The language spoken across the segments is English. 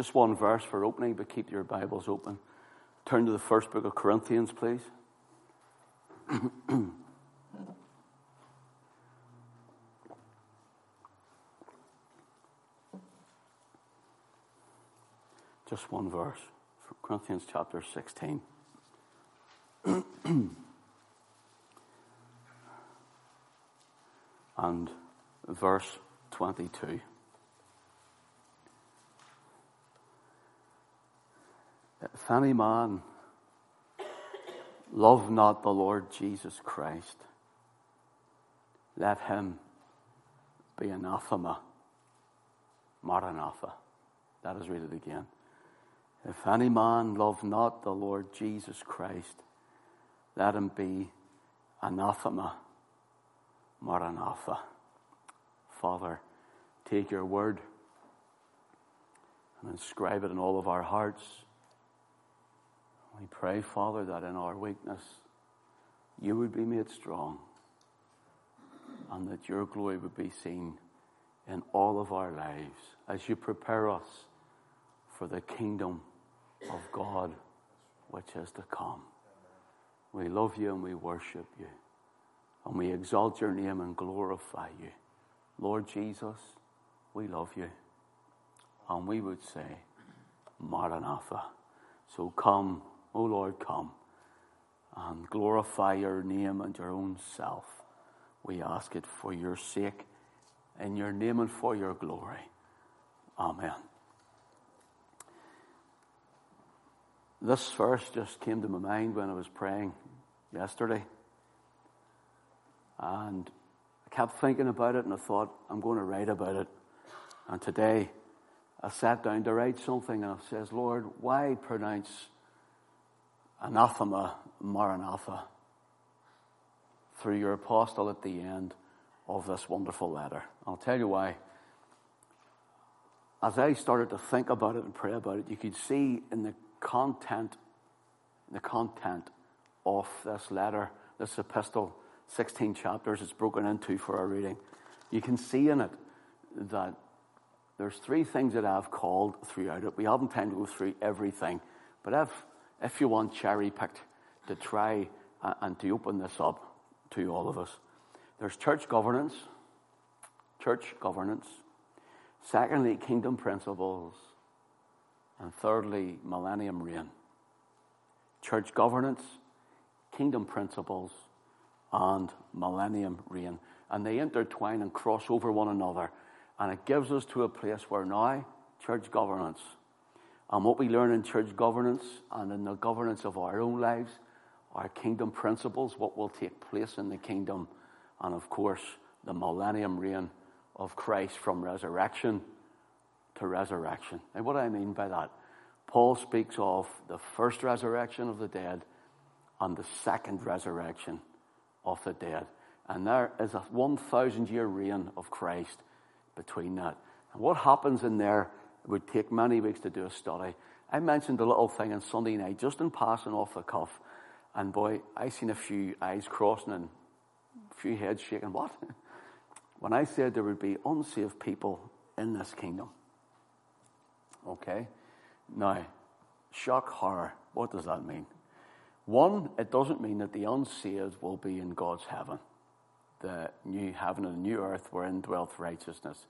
Just one verse for opening, but keep your Bibles open. Turn to the first book of Corinthians, please. Just one verse. Corinthians chapter 16. and verse 22. If any man love not the Lord Jesus Christ, let him be anathema. Maranatha. That is read it again. If any man love not the Lord Jesus Christ, let him be anathema. Maranatha. Father, take your word and inscribe it in all of our hearts. We pray, Father, that in our weakness you would be made strong and that your glory would be seen in all of our lives as you prepare us for the kingdom of God which is to come. We love you and we worship you. And we exalt your name and glorify you. Lord Jesus, we love you. And we would say, Maranatha. So come, O Lord, come and glorify your name and your own self. We ask it for your sake, in your name and for your glory. Amen. This verse just came to my mind when I was praying yesterday. And I kept thinking about it and I thought, I'm going to write about it. And today I sat down to write something and I says, Lord, why pronounce anathema maranatha through your apostle at the end of this wonderful letter? I'll tell you why. As I started to think about it and pray about it, you could see in the content, the content of this letter, this epistle, 16 chapters it's broken into for our reading. You can see in it that there's three things that I've called throughout it. We haven't time to go through everything, but if, if you want cherry picked to try uh, and to open this up to all of us, there's church governance, church governance. Secondly, kingdom principles. And thirdly, millennium reign. Church governance, kingdom principles, and millennium reign. And they intertwine and cross over one another. And it gives us to a place where now, church governance, and what we learn in church governance and in the governance of our own lives, our kingdom principles, what will take place in the kingdom, and of course, the millennium reign of Christ from resurrection to resurrection. And what do I mean by that? Paul speaks of the first resurrection of the dead and the second resurrection of the dead. And there is a 1,000 year reign of Christ between that. And what happens in there would take many weeks to do a study. I mentioned a little thing on Sunday night, just in passing off the cuff. And boy, I seen a few eyes crossing and a few heads shaking. What? When I said there would be unsaved people in this kingdom. Okay? Now, shock horror, what does that mean? One, it doesn't mean that the unsaved will be in God's heaven, the new heaven and the new earth wherein dwelleth righteousness.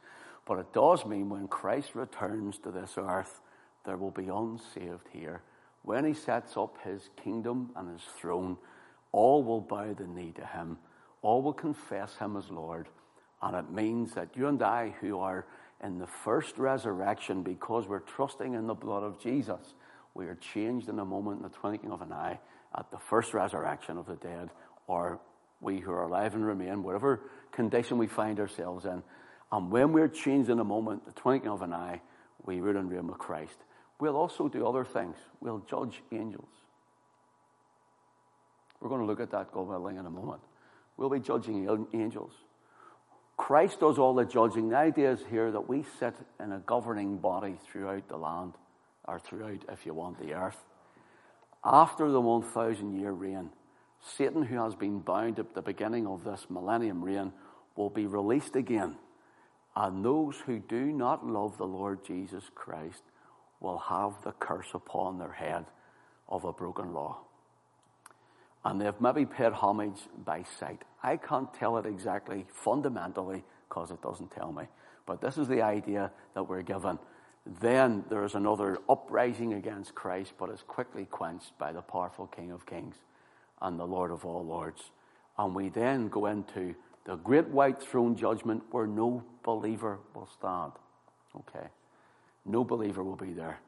But it does mean when Christ returns to this earth, there will be unsaved here. When he sets up his kingdom and his throne, all will bow the knee to him. All will confess him as Lord. And it means that you and I, who are in the first resurrection, because we're trusting in the blood of Jesus, we are changed in a moment, in the twinkling of an eye, at the first resurrection of the dead, or we who are alive and remain, whatever condition we find ourselves in. And when we're changed in a moment, the twinkling of an eye, we rule and reign with Christ. We'll also do other things. We'll judge angels. We're going to look at that, God willing, in a moment. We'll be judging angels. Christ does all the judging. The idea is here that we sit in a governing body throughout the land, or throughout, if you want, the earth. After the 1,000 year reign, Satan, who has been bound at the beginning of this millennium reign, will be released again. And those who do not love the Lord Jesus Christ will have the curse upon their head of a broken law. And they've maybe paid homage by sight. I can't tell it exactly fundamentally because it doesn't tell me. But this is the idea that we're given. Then there is another uprising against Christ, but is quickly quenched by the powerful King of Kings and the Lord of all Lords. And we then go into the great white throne judgment where no believer will stand. Okay. No believer will be there.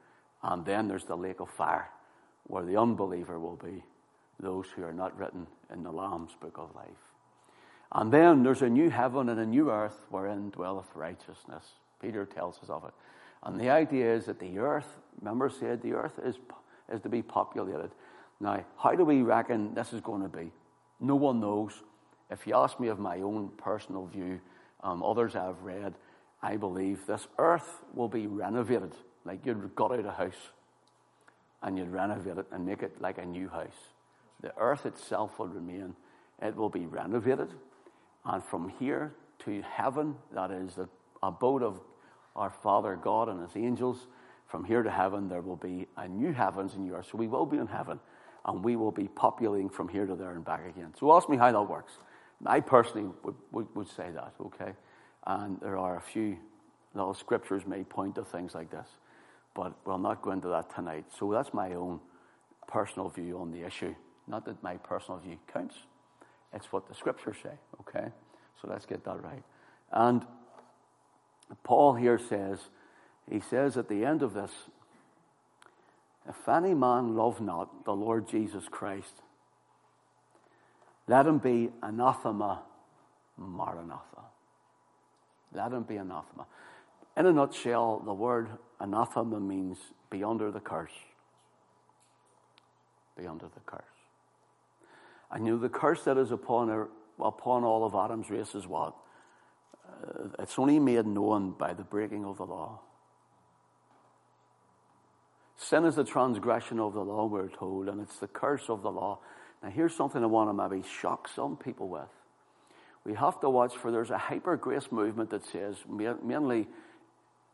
And then there's the lake of fire where the unbeliever will be, those who are not written in the Lamb's book of life. And then there's a new heaven and a new earth wherein dwelleth righteousness. Peter tells us of it. And the idea is that the earth, remember said the earth is, is to be populated. Now, how do we reckon this is going to be? No one knows. If you ask me of my own personal view, um, others I've read, I believe this earth will be renovated. Like you'd got out a house and you'd renovate it and make it like a new house. The earth itself will remain. It will be renovated. And from here to heaven, that is the abode of our Father God and His angels, from here to heaven, there will be a new heavens and new earth. So we will be in heaven and we will be populating from here to there and back again. So ask me how that works. I personally would, would, would say that, okay? And there are a few little scriptures may point to things like this, but we'll not go into that tonight. So that's my own personal view on the issue. Not that my personal view counts, it's what the scriptures say, okay? So let's get that right. And Paul here says, he says at the end of this, if any man love not the Lord Jesus Christ, let him be anathema maranatha. Let him be anathema. In a nutshell, the word anathema means be under the curse. Be under the curse. You know, the curse that is upon, her, upon all of Adam's race is what? Uh, it's only made known by the breaking of the law. Sin is the transgression of the law, we're told, and it's the curse of the law. Now, here's something I want to maybe shock some people with. We have to watch for there's a hyper grace movement that says mainly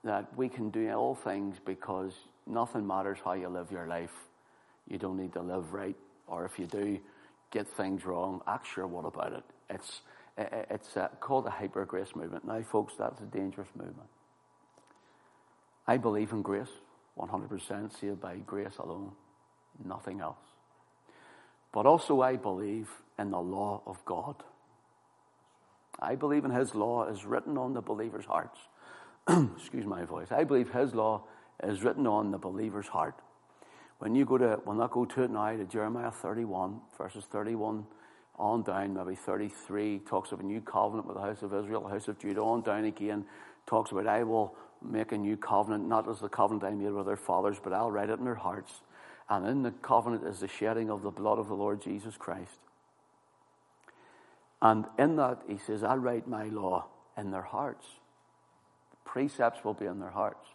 that we can do all things because nothing matters how you live your life. You don't need to live right, or if you do, get things wrong. Act sure, what about it? It's it's uh, called the hyper grace movement. Now, folks, that's a dangerous movement. I believe in grace, 100% saved by grace alone, nothing else. But also, I believe in the law of God. I believe in His law is written on the believer's hearts. Excuse my voice. I believe His law is written on the believer's heart. When you go to, we'll not go to it now, to Jeremiah 31, verses 31 on down, maybe 33, talks of a new covenant with the house of Israel, the house of Judah, on down again, talks about, I will make a new covenant, not as the covenant I made with their fathers, but I'll write it in their hearts. And in the covenant is the shedding of the blood of the Lord Jesus Christ. And in that, he says, I'll write my law in their hearts. Precepts will be in their hearts.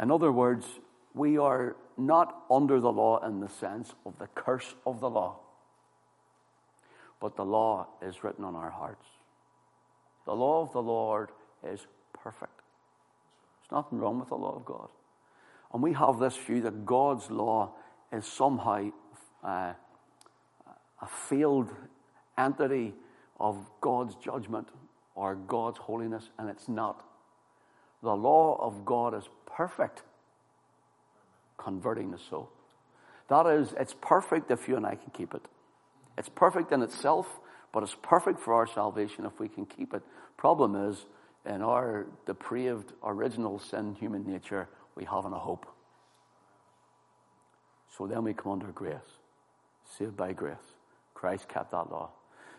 In other words, we are not under the law in the sense of the curse of the law, but the law is written on our hearts. The law of the Lord is perfect. There's nothing wrong with the law of God. And we have this view that God's law is somehow uh, a failed entity of God's judgment or God's holiness, and it's not. The law of God is perfect, converting the soul. That is, it's perfect if you and I can keep it. It's perfect in itself, but it's perfect for our salvation if we can keep it. Problem is, in our depraved, original sin human nature, we haven't a hope. So then we come under grace, saved by grace. Christ kept that law.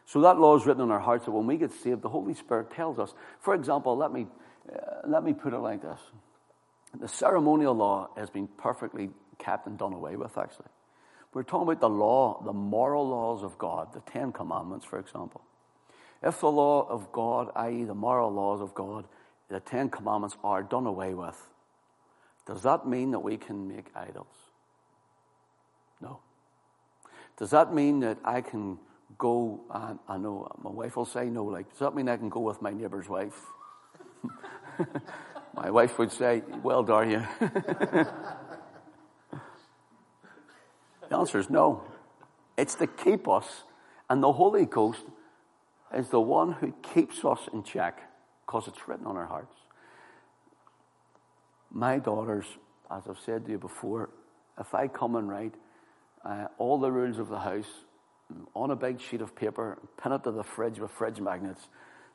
So that law is written in our hearts that when we get saved, the Holy Spirit tells us. For example, let me, uh, let me put it like this. The ceremonial law has been perfectly kept and done away with, actually. We're talking about the law, the moral laws of God, the Ten Commandments, for example. If the law of God, i.e., the moral laws of God, the Ten Commandments are done away with, does that mean that we can make idols? No. Does that mean that I can go, and I know my wife will say no, like, does that mean I can go with my neighbor's wife? My wife would say, Well, you. the answer is no. It's to keep us, and the Holy Ghost is the one who keeps us in check because it's written on our hearts. My daughters, as I've said to you before, if I come and write uh, all the rules of the house on a big sheet of paper, pin it to the fridge with fridge magnets,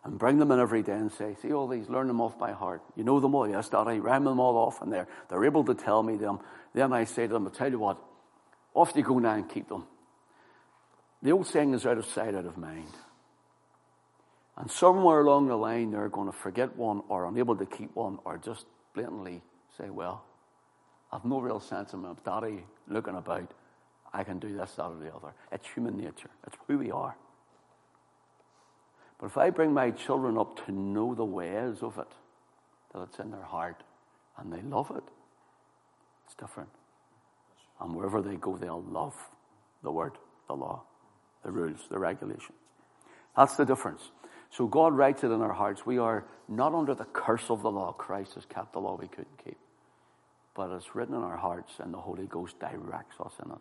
and bring them in every day and say, See all these, learn them off by heart. You know them all, yes, Daddy, ram them all off, and they're, they're able to tell me them. Then I say to them, I'll tell you what, off you go now and keep them. The old saying is out of sight, out of mind. And somewhere along the line, they're going to forget one or unable to keep one or just blatantly say, Well, I've no real sense of my daddy looking about. I can do this, that, or the other. It's human nature, it's who we are. But if I bring my children up to know the ways of it, that it's in their heart, and they love it, it's different. And wherever they go, they'll love the word, the law, the rules, the regulation. That's the difference. So God writes it in our hearts. We are not under the curse of the law. Christ has kept the law we couldn't keep. But it's written in our hearts, and the Holy Ghost directs us in it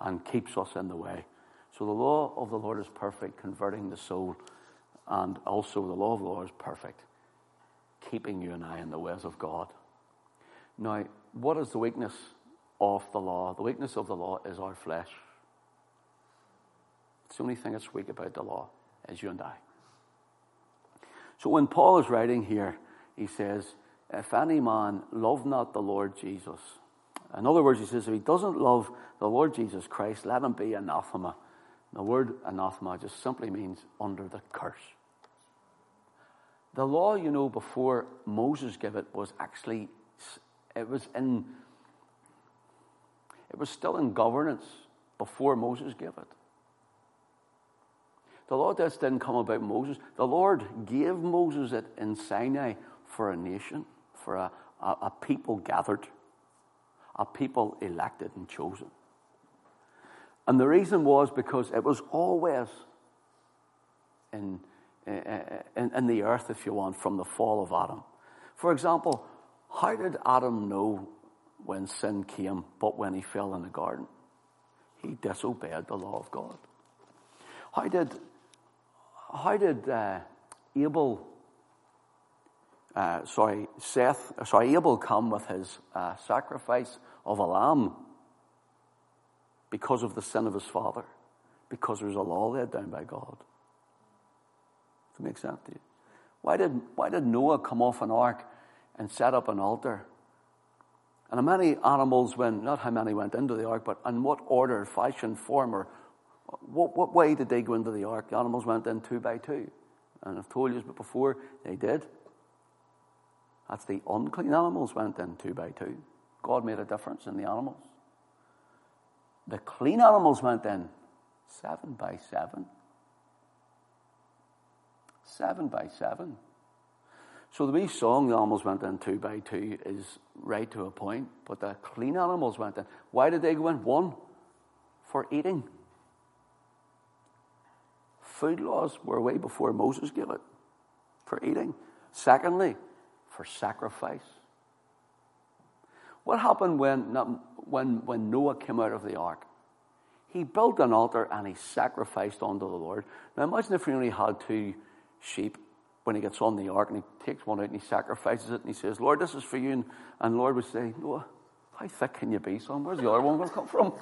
and keeps us in the way. So the law of the Lord is perfect, converting the soul and also the law of the Lord is perfect, keeping you and I in the ways of God. Now, what is the weakness of the law? The weakness of the law is our flesh. It's the only thing that's weak about the law, is you and I. So when Paul is writing here, he says, If any man love not the Lord Jesus, in other words, he says, if he doesn't love the Lord Jesus Christ, let him be anathema. The word anathema just simply means under the curse. The law, you know, before Moses gave it was actually, it was in, it was still in governance before Moses gave it. The law just didn't come about Moses. The Lord gave Moses it in Sinai for a nation, for a, a, a people gathered, a people elected and chosen. And the reason was because it was always in eh, eh, in, in the earth, if you want, from the fall of Adam. For example, how did Adam know when sin came, but when he fell in the garden? He disobeyed the law of God. How did, how did uh, Abel, uh, sorry, Seth, sorry, Abel come with his uh, sacrifice of a lamb because of the sin of his father? Because there was a law laid down by God to make sense to you. Why did, why did Noah come off an ark and set up an altar? And how many animals went, not how many went into the ark, but in what order, fashion, form, or what, what way did they go into the ark? The animals went in two by two. And I've told you this before, they did. That's the unclean animals went in two by two. God made a difference in the animals. The clean animals went in seven by seven seven by seven. So the wee song, the animals went in two by two, is right to a point, but the clean animals went in. Why did they go in? One, for eating. Food laws were way before Moses gave it, for eating. Secondly, for sacrifice. What happened when, when, when Noah came out of the ark? He built an altar and he sacrificed unto the Lord. Now imagine if he only had two sheep when he gets on the ark and he takes one out and he sacrifices it and he says, Lord, this is for you. And, Lord would say, Noah, how thick can you be, son? Where's the other one going to come from?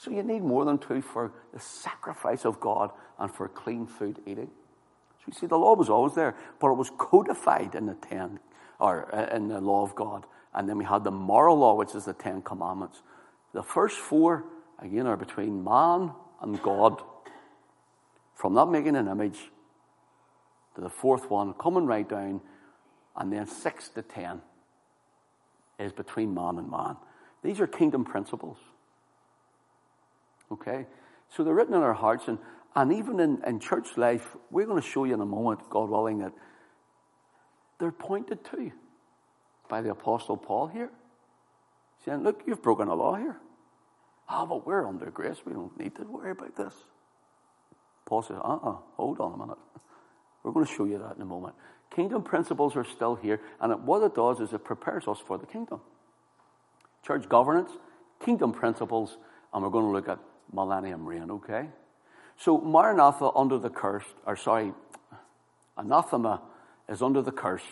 So you need more than two for the sacrifice of God and for clean food eating. So you see, the law was always there, but it was codified in the ten, or uh, in the law of God. And then we had the moral law, which is the Ten Commandments. The first four, again, are between man and God. From not making an image to the fourth one, coming right down, and then six to ten is between man and man. These are kingdom principles. Okay? So they're written in our hearts, and, and even in, in church life, we're going to show you in a moment, God willing, that they're pointed to by the Apostle Paul here. Saying, Look, you've broken a law here. Ah, oh, but we're under grace. We don't need to worry about this. Paul says, uh uh hold on a minute. We're going to show you that in a moment. Kingdom principles are still here, and what it does is it prepares us for the kingdom. Church governance, kingdom principles, and we're going to look at millennium reign, okay? So, Maranatha under the curse, or sorry, anathema is under the curse.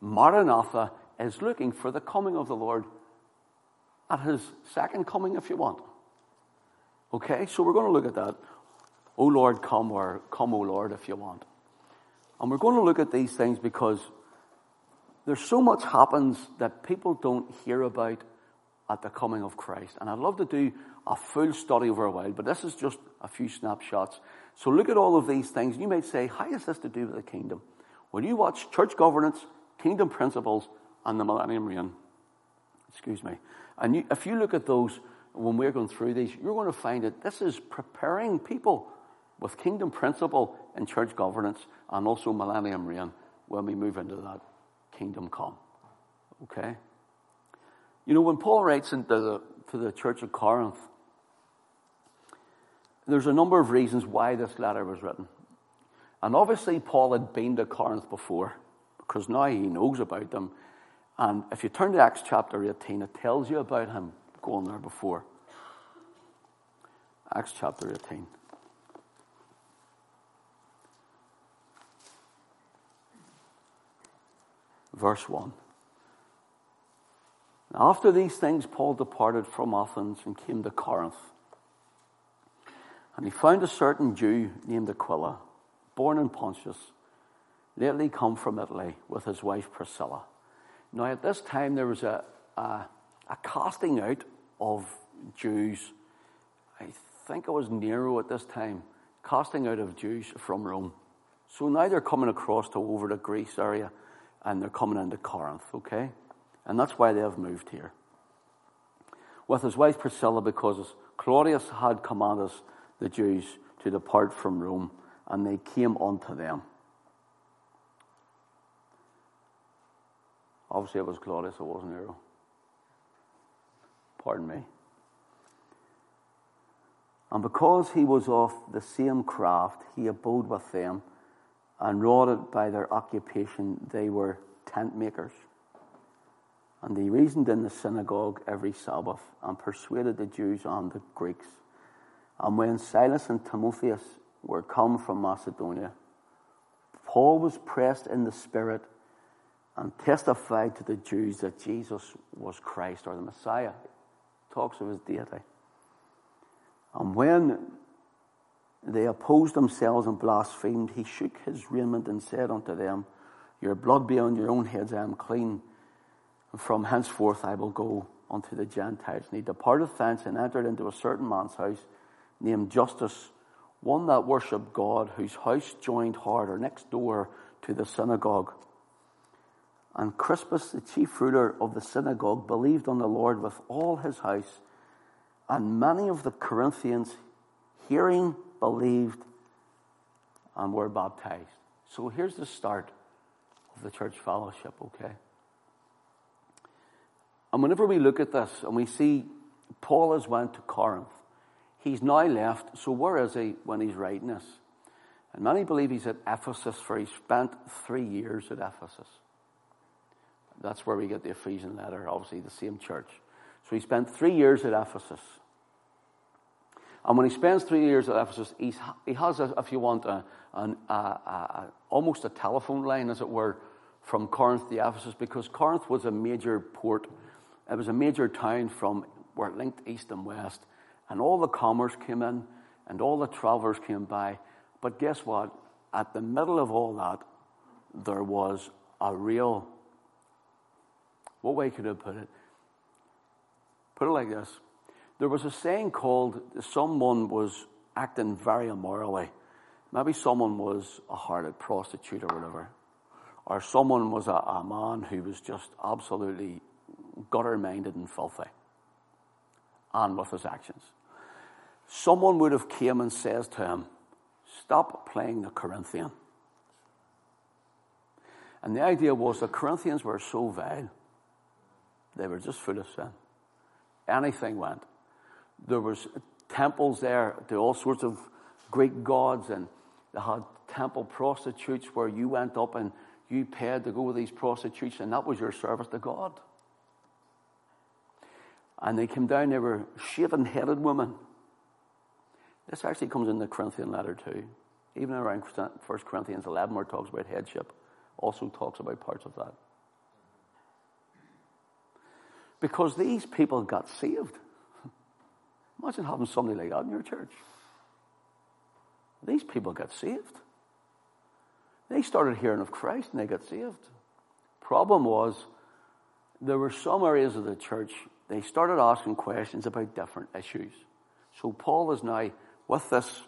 Maranatha is looking for the coming of the Lord at his second coming, if you want. Okay, so we're going to look at that. O Lord, come, or come, O Lord, if you want. And we're going to look at these things because there's so much happens that people don't hear about at the coming of Christ. And I'd love to do a full study over a while, but this is just a few snapshots. So look at all of these things. You might say, how is this to do with the kingdom? When you watch church governance, kingdom principles, and the millennium reign, excuse me, and you, if you look at those when we're going through these, you're going to find that this is preparing people with kingdom principle and church governance and also millennium reign when we move into that kingdom come. Okay? You know, when Paul writes the, to the church of Corinth, there's a number of reasons why this letter was written. And obviously, Paul had been to Corinth before, because now he knows about them. And if you turn to Acts chapter 18, it tells you about him going there before. Acts chapter 18. Verse 1. After these things, Paul departed from Athens and came to Corinth. And he found a certain Jew named Aquila, born in Pontus, lately come from Italy with his wife Priscilla. Now, at this time, there was a, a, a casting out of Jews. I think it was Nero at this time, casting out of Jews from Rome. So now they're coming across to over the Greece area and they're coming into Corinth, okay? And that's why they have moved here. With his wife Priscilla, because Claudius had commanded the Jews to depart from Rome, and they came unto them. Obviously, it was Claudius, it wasn't Nero. Pardon me. And because he was of the same craft, he abode with them, and wrought by their occupation, they were tent makers. And he reasoned in the synagogue every Sabbath and persuaded the Jews and the Greeks. And when Silas and Timotheus were come from Macedonia, Paul was pressed in the Spirit and testified to the Jews that Jesus was Christ or the Messiah. Talks of his deity. And when they opposed themselves and blasphemed, he shook his raiment and said unto them, Your blood be on your own heads, I am clean. And from henceforth I will go unto the Gentiles. And he departed thence and entered into a certain man's house named Justus, one that worshipped God, whose house joined hard or next door to the synagogue. And Crispus, the chief ruler of the synagogue, believed on the Lord with all his house. And many of the Corinthians, hearing, believed and were baptized. So here's the start of the church fellowship, okay? And whenever we look at this and we see Paul has went to Corinth, he's now left. So where is he when he's writing this? And many believe he's at Ephesus, for he spent three years at Ephesus. That's where we get the Ephesian letter, obviously the same church. So he spent three years at Ephesus. And when he spends three years at Ephesus, he has, a, if you want, a, an, a, a, almost a telephone line, as it were, from Corinth to Ephesus, because Corinth was a major port it was a major town from where it linked east and west, and all the commerce came in, and all the travelers came by. But guess what? At the middle of all that, there was a real. What way could I put it? Put it like this: there was a saying called "someone was acting very immorally." Maybe someone was a harlot prostitute or whatever, or someone was a, a man who was just absolutely gutter minded and filthy, and with his actions. Someone would have came and says to him, Stop playing the Corinthian. And the idea was the Corinthians were so vile, they were just full of sin. Anything went. There was temples there to all sorts of Greek gods, and they had temple prostitutes where you went up and you paid to go with these prostitutes, and that was your service to God. And they came down, they were shaven headed women. This actually comes in the Corinthian letter too. Even around 1 Corinthians 11, where it talks about headship, also talks about parts of that. Because these people got saved. Imagine having somebody like that in your church. These people got saved. They started hearing of Christ and they got saved. Problem was, there were some areas of the church, they started asking questions about different issues. So Paul is now with this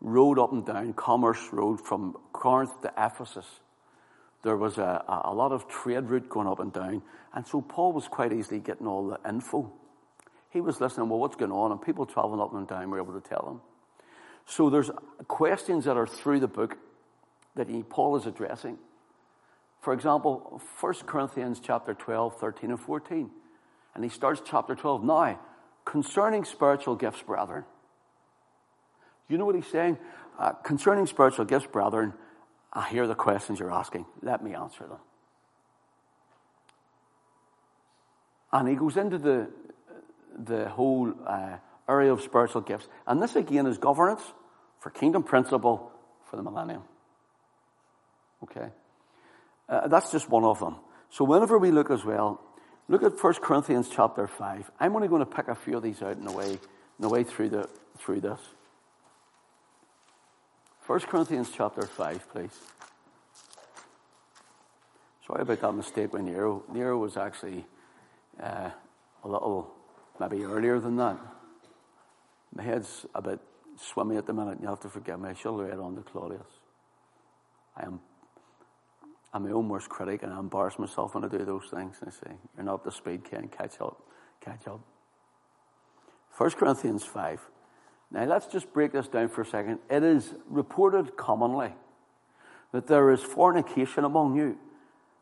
road up and down, commerce road from Corinth to Ephesus. There was a, a lot of trade route going up and down. And so Paul was quite easily getting all the info. He was listening, well, what's going on? And people traveling up and down were able to tell him. So there's questions that are through the book that he, Paul is addressing. For example, 1 Corinthians chapter 12, 13 and 14. And he starts chapter 12. Now, concerning spiritual gifts, brethren. You know what he's saying? Uh, concerning spiritual gifts, brethren, I hear the questions you're asking. Let me answer them. And he goes into the, the whole uh, area of spiritual gifts. And this again is governance for kingdom principle for the millennium. Okay? Uh, that's just one of them. So whenever we look as well, look at 1 Corinthians chapter 5. I'm only going to pick a few of these out in the way, in the way through, the, through this. 1 Corinthians chapter 5, please. Sorry about that mistake with Nero. Nero was actually uh, a little, maybe earlier than that. My head's a bit swimmy at the minute, you have to forgive me. I should have read on to Claudius. I am I'm my own worst critic and I embarrass myself when I do those things. and I say, You're not up to speed, Ken, catch up, catch up. 1 Corinthians 5. Now let's just break this down for a second. It is reported commonly that there is fornication among you,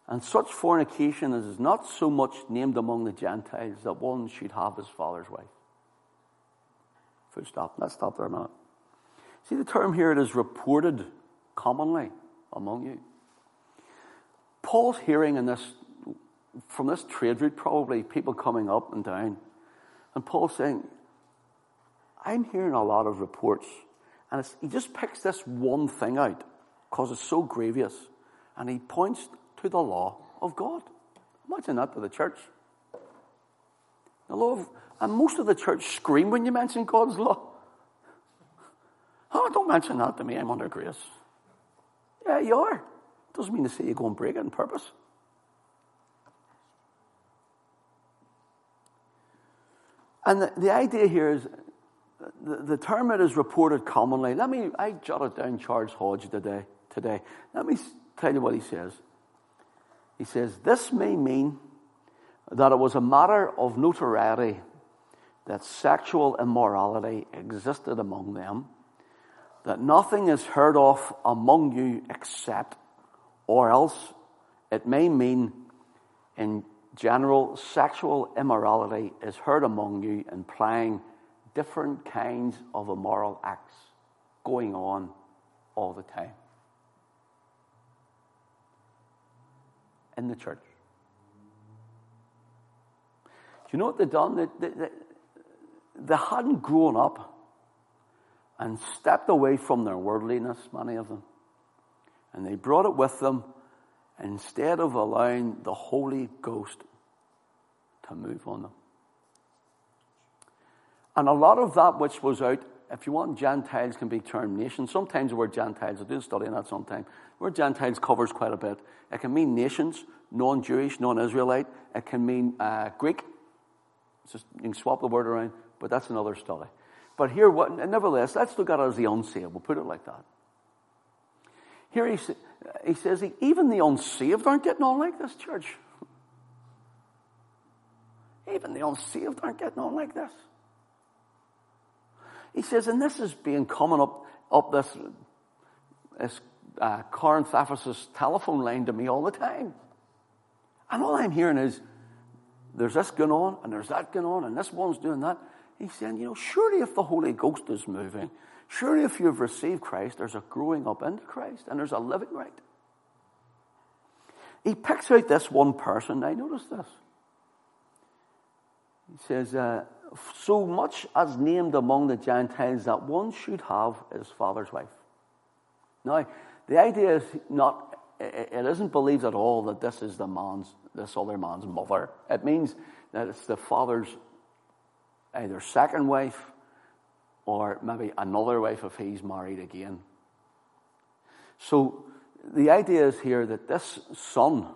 and such fornication as is not so much named among the Gentiles that one should have his father's wife. Full stop. Let's stop there a minute. See the term here, it is reported commonly among you. Paul's hearing in this, from this trade route, probably people coming up and down. And Paul's saying, I'm hearing a lot of reports. And he just picks this one thing out because it's so grievous. And he points to the law of God. Imagine that to the church. The law of, and most of the church scream when you mention God's law. Oh, don't mention that to me. I'm under grace. Yeah, you are. Doesn't mean to say you go and break it on purpose. And the, the idea here is the, the term it is reported commonly. Let me, I jotted down Charles Hodge today, today. Let me tell you what he says. He says, This may mean that it was a matter of notoriety that sexual immorality existed among them, that nothing is heard of among you except or else it may mean, in general, sexual immorality is heard among you, implying different kinds of immoral acts going on all the time. In the church. Do you know what they've done? They, they, they, hadn't grown up and stepped away from their worldliness, many of them. And they brought it with them instead of allowing the Holy Ghost to move on them. And a lot of that which was out, if you want, Gentiles can be termed nations. Sometimes the word Gentiles, I do study on that sometimes. The word Gentiles covers quite a bit. It can mean nations, non Jewish, non Israelite. It can mean uh, Greek. Just, you can swap the word around, but that's another study. But here, what, nevertheless, let's look at it as the unsaved. We'll put it like that. Here he, he says, even the unsaved aren't getting on like this, church. Even the unsaved aren't getting on like this. He says, and this is being coming up, up this, this uh, Corinth Ephesus telephone line to me all the time. And all I'm hearing is, there's this going on, and there's that going on, and this one's doing that. He's saying, you know, surely if the Holy Ghost is moving, Surely, if you've received Christ, there's a growing up into Christ and there's a living right. he picks out this one person. I notice this. He says, uh, So much as named among the Gentiles that one should have his father's wife. Now, the idea is not, it isn't believed at all that this is the man's, this other man's mother. It means that it's the father's either second wife or maybe another wife if he's married again. So the idea is here that this son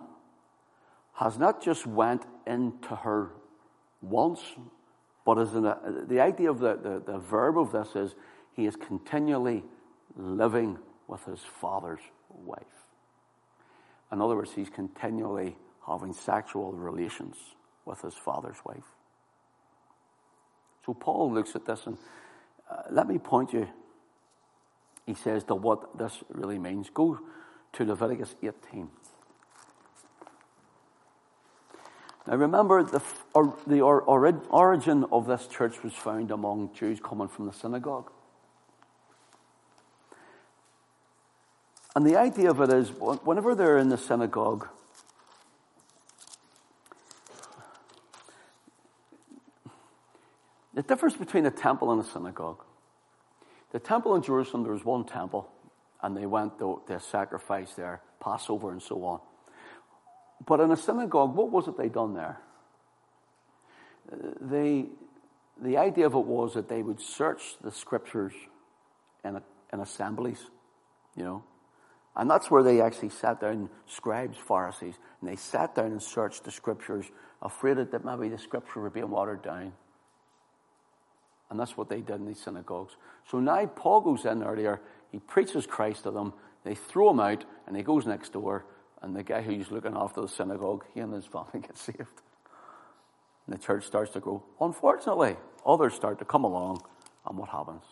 has not just went into her once, but as in a, the idea of the, the, the verb of this is he is continually living with his father's wife. In other words, he's continually having sexual relations with his father's wife. So Paul looks at this and uh, let me point you, he says, to what this really means. Go to Leviticus 18. Now remember, the, or, the or, origin of this church was found among Jews coming from the synagogue. And the idea of it is, whenever they're in the synagogue, The difference between a temple and a synagogue. The temple in Jerusalem, there was one temple, and they went to, to sacrifice there, Passover and so on. But in a synagogue, what was it they done there? Uh, they, the idea of it was that they would search the scriptures in, a, in assemblies, you know. And that's where they actually sat down, scribes, Pharisees, and they sat down and searched the scriptures, afraid that maybe the scripture were being watered down. And that's what they did in these synagogues. So now Paul goes in earlier, he preaches Christ to them, they throw him out, and he goes next door, and the guy who's looking after the synagogue, he and his family get saved. And the church starts to grow. Unfortunately, others start to come along, and what happens?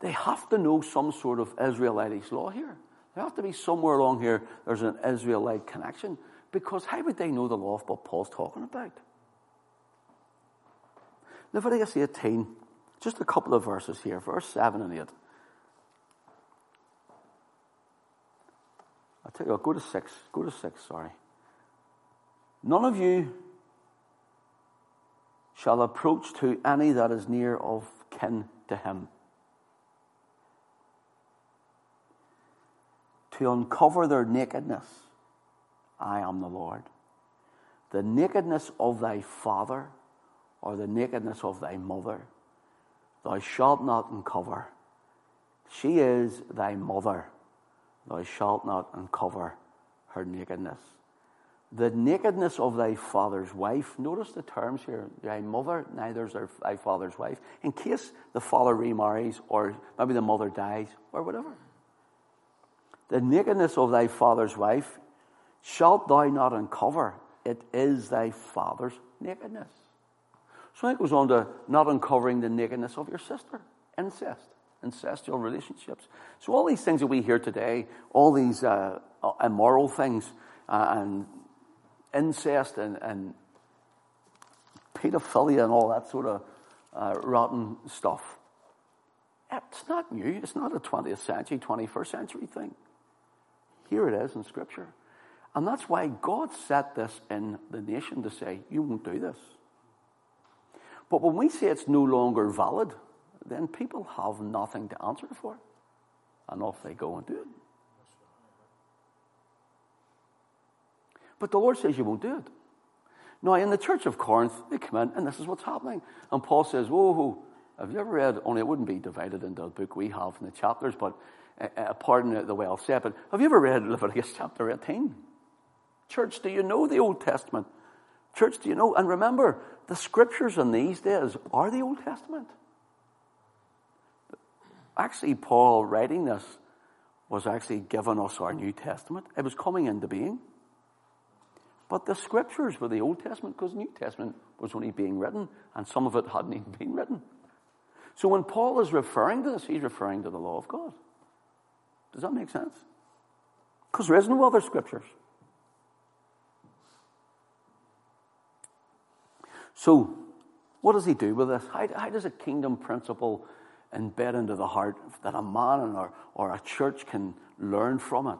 They have to know some sort of Israelitish law here. There have to be somewhere along here there's an Israelite connection. Because how would they know the law of what Paul's talking about? Leviticus 18, just a couple of verses here, verse 7 and 8. I'll tell you what, go to 6. Go to 6, sorry. None of you shall approach to any that is near of kin to him. To uncover their nakedness, I am the Lord. The nakedness of thy father or the nakedness of thy mother. Thou shalt not uncover. She is thy mother. Thou shalt not uncover her nakedness. The nakedness of thy father's wife. Notice the terms here. Thy mother, neither is thy father's wife. In case the father remarries or maybe the mother dies or whatever. The nakedness of thy father's wife shalt thou not uncover. It is thy father's nakedness. So it goes on to not uncovering the nakedness of your sister, incest, incestual relationships. So all these things that we hear today, all these uh, immoral things, uh, and incest and, and pedophilia and all that sort of uh, rotten stuff. It's not new. It's not a 20th century, 21st century thing. Here it is in Scripture. And that's why God set this in the nation to say, you won't do this. But when we say it's no longer valid, then people have nothing to answer for. And off they go and do it. But the Lord says you won't do it. Now, in the church of Corinth, they come in and this is what's happening. And Paul says, Whoa, have you ever read, only it wouldn't be divided into a book we have in the chapters, but uh, uh, pardon the way I'll say it, but have you ever read Leviticus chapter 18? Church, do you know the Old Testament? Church, do you know? And remember, the scriptures in these days are the Old Testament. Actually, Paul writing this was actually giving us our New Testament. It was coming into being. But the scriptures were the Old Testament because the New Testament was only being written and some of it hadn't even been written. So when Paul is referring to this, he's referring to the law of God. Does that make sense? Because there is no other scriptures. So, what does he do with this? How, how does a kingdom principle embed into the heart that a man or, or a church can learn from it?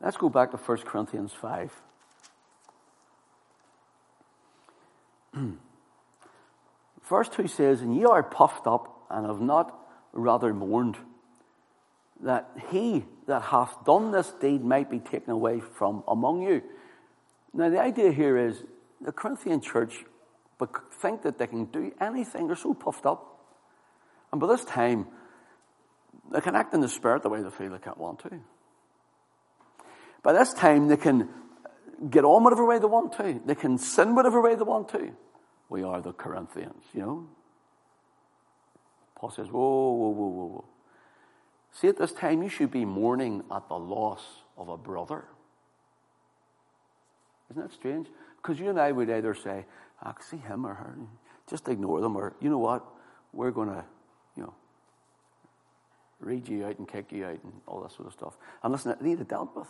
Let's go back to 1 Corinthians 5. Verse 2 says, And ye are puffed up and have not rather mourned, that he that hath done this deed might be taken away from among you. Now, the idea here is the Corinthian church think that they can do anything. They're so puffed up. And by this time, they can act in the spirit the way they feel they can't want to. By this time, they can get on whatever way they want to. They can sin whatever way they want to. We are the Corinthians, you know. Paul says, whoa, whoa, whoa, whoa, whoa. See, at this time, you should be mourning at the loss of a brother. Isn't that strange? Because you and I would either say, I see him or her, just ignore them, or you know what, we're going to, you know, read you out and kick you out and all that sort of stuff. And listen, it needed dealt with.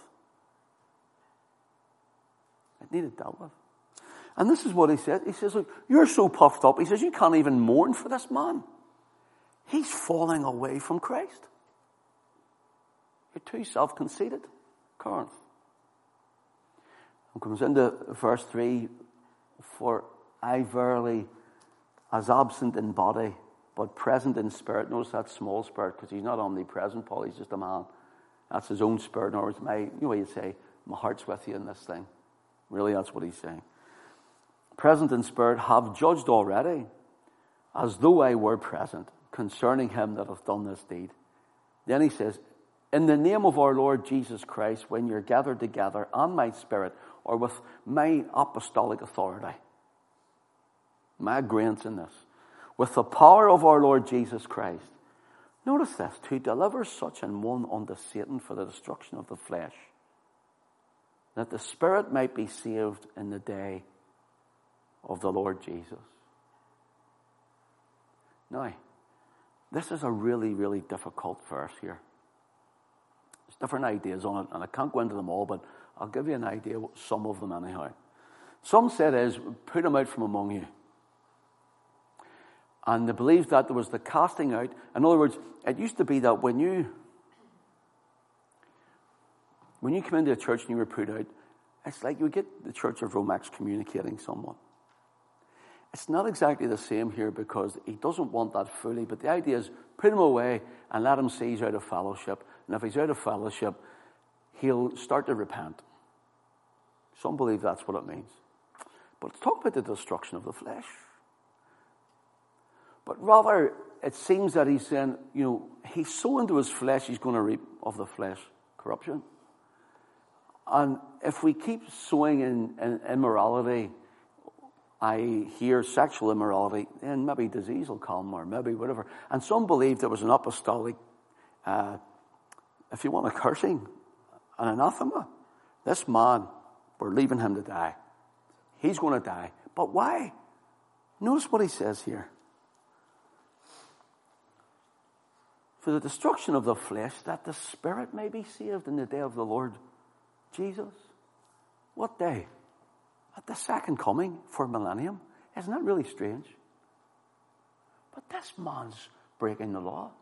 It needed dealt with. And this is what he said. He says, Look, you're so puffed up. He says, You can't even mourn for this man. He's falling away from Christ. You're too self conceited, Corinth. And comes into verse 3 For I verily, as absent in body, but present in spirit. Notice that small spirit, because he's not omnipresent, Paul, he's just a man. That's his own spirit. In other words, my, you know what you say, my heart's with you in this thing. Really, that's what he's saying. Present in spirit, have judged already, as though I were present, concerning him that hath done this deed. Then he says, In the name of our Lord Jesus Christ, when you're gathered together on my spirit, or with my apostolic authority, my grants in this, with the power of our Lord Jesus Christ. Notice this, to deliver such an one unto Satan for the destruction of the flesh, that the spirit might be saved in the day of the Lord Jesus. Now, this is a really, really difficult verse here. There's different ideas on it, and I can't go into them all, but I'll give you an idea, what some of them anyhow. Some said is, put them out from among you. And they believed that there was the casting out. In other words, it used to be that when you when you come into a church and you were put out, it's like you get the Church of Rome excommunicating someone. It's not exactly the same here because he doesn't want that fully, but the idea is put him away and let him see he's out of fellowship. And if he's out of fellowship, he'll start to repent. Some believe that's what it means. But let's talk about the destruction of the flesh. But rather, it seems that he's saying, you know, he's so into his flesh, he's going to reap of the flesh corruption. And if we keep sowing in, in immorality, I hear sexual immorality, then maybe disease will come or maybe whatever. And some believe there was an apostolic, uh, if you want a cursing, an anathema. This man, we're leaving him to die. He's going to die. But why? Notice what he says here. for the destruction of the flesh, that the spirit may be saved in the day of the Lord Jesus. What day? At the second coming for millennium. Isn't that really strange? But this man's breaking the law.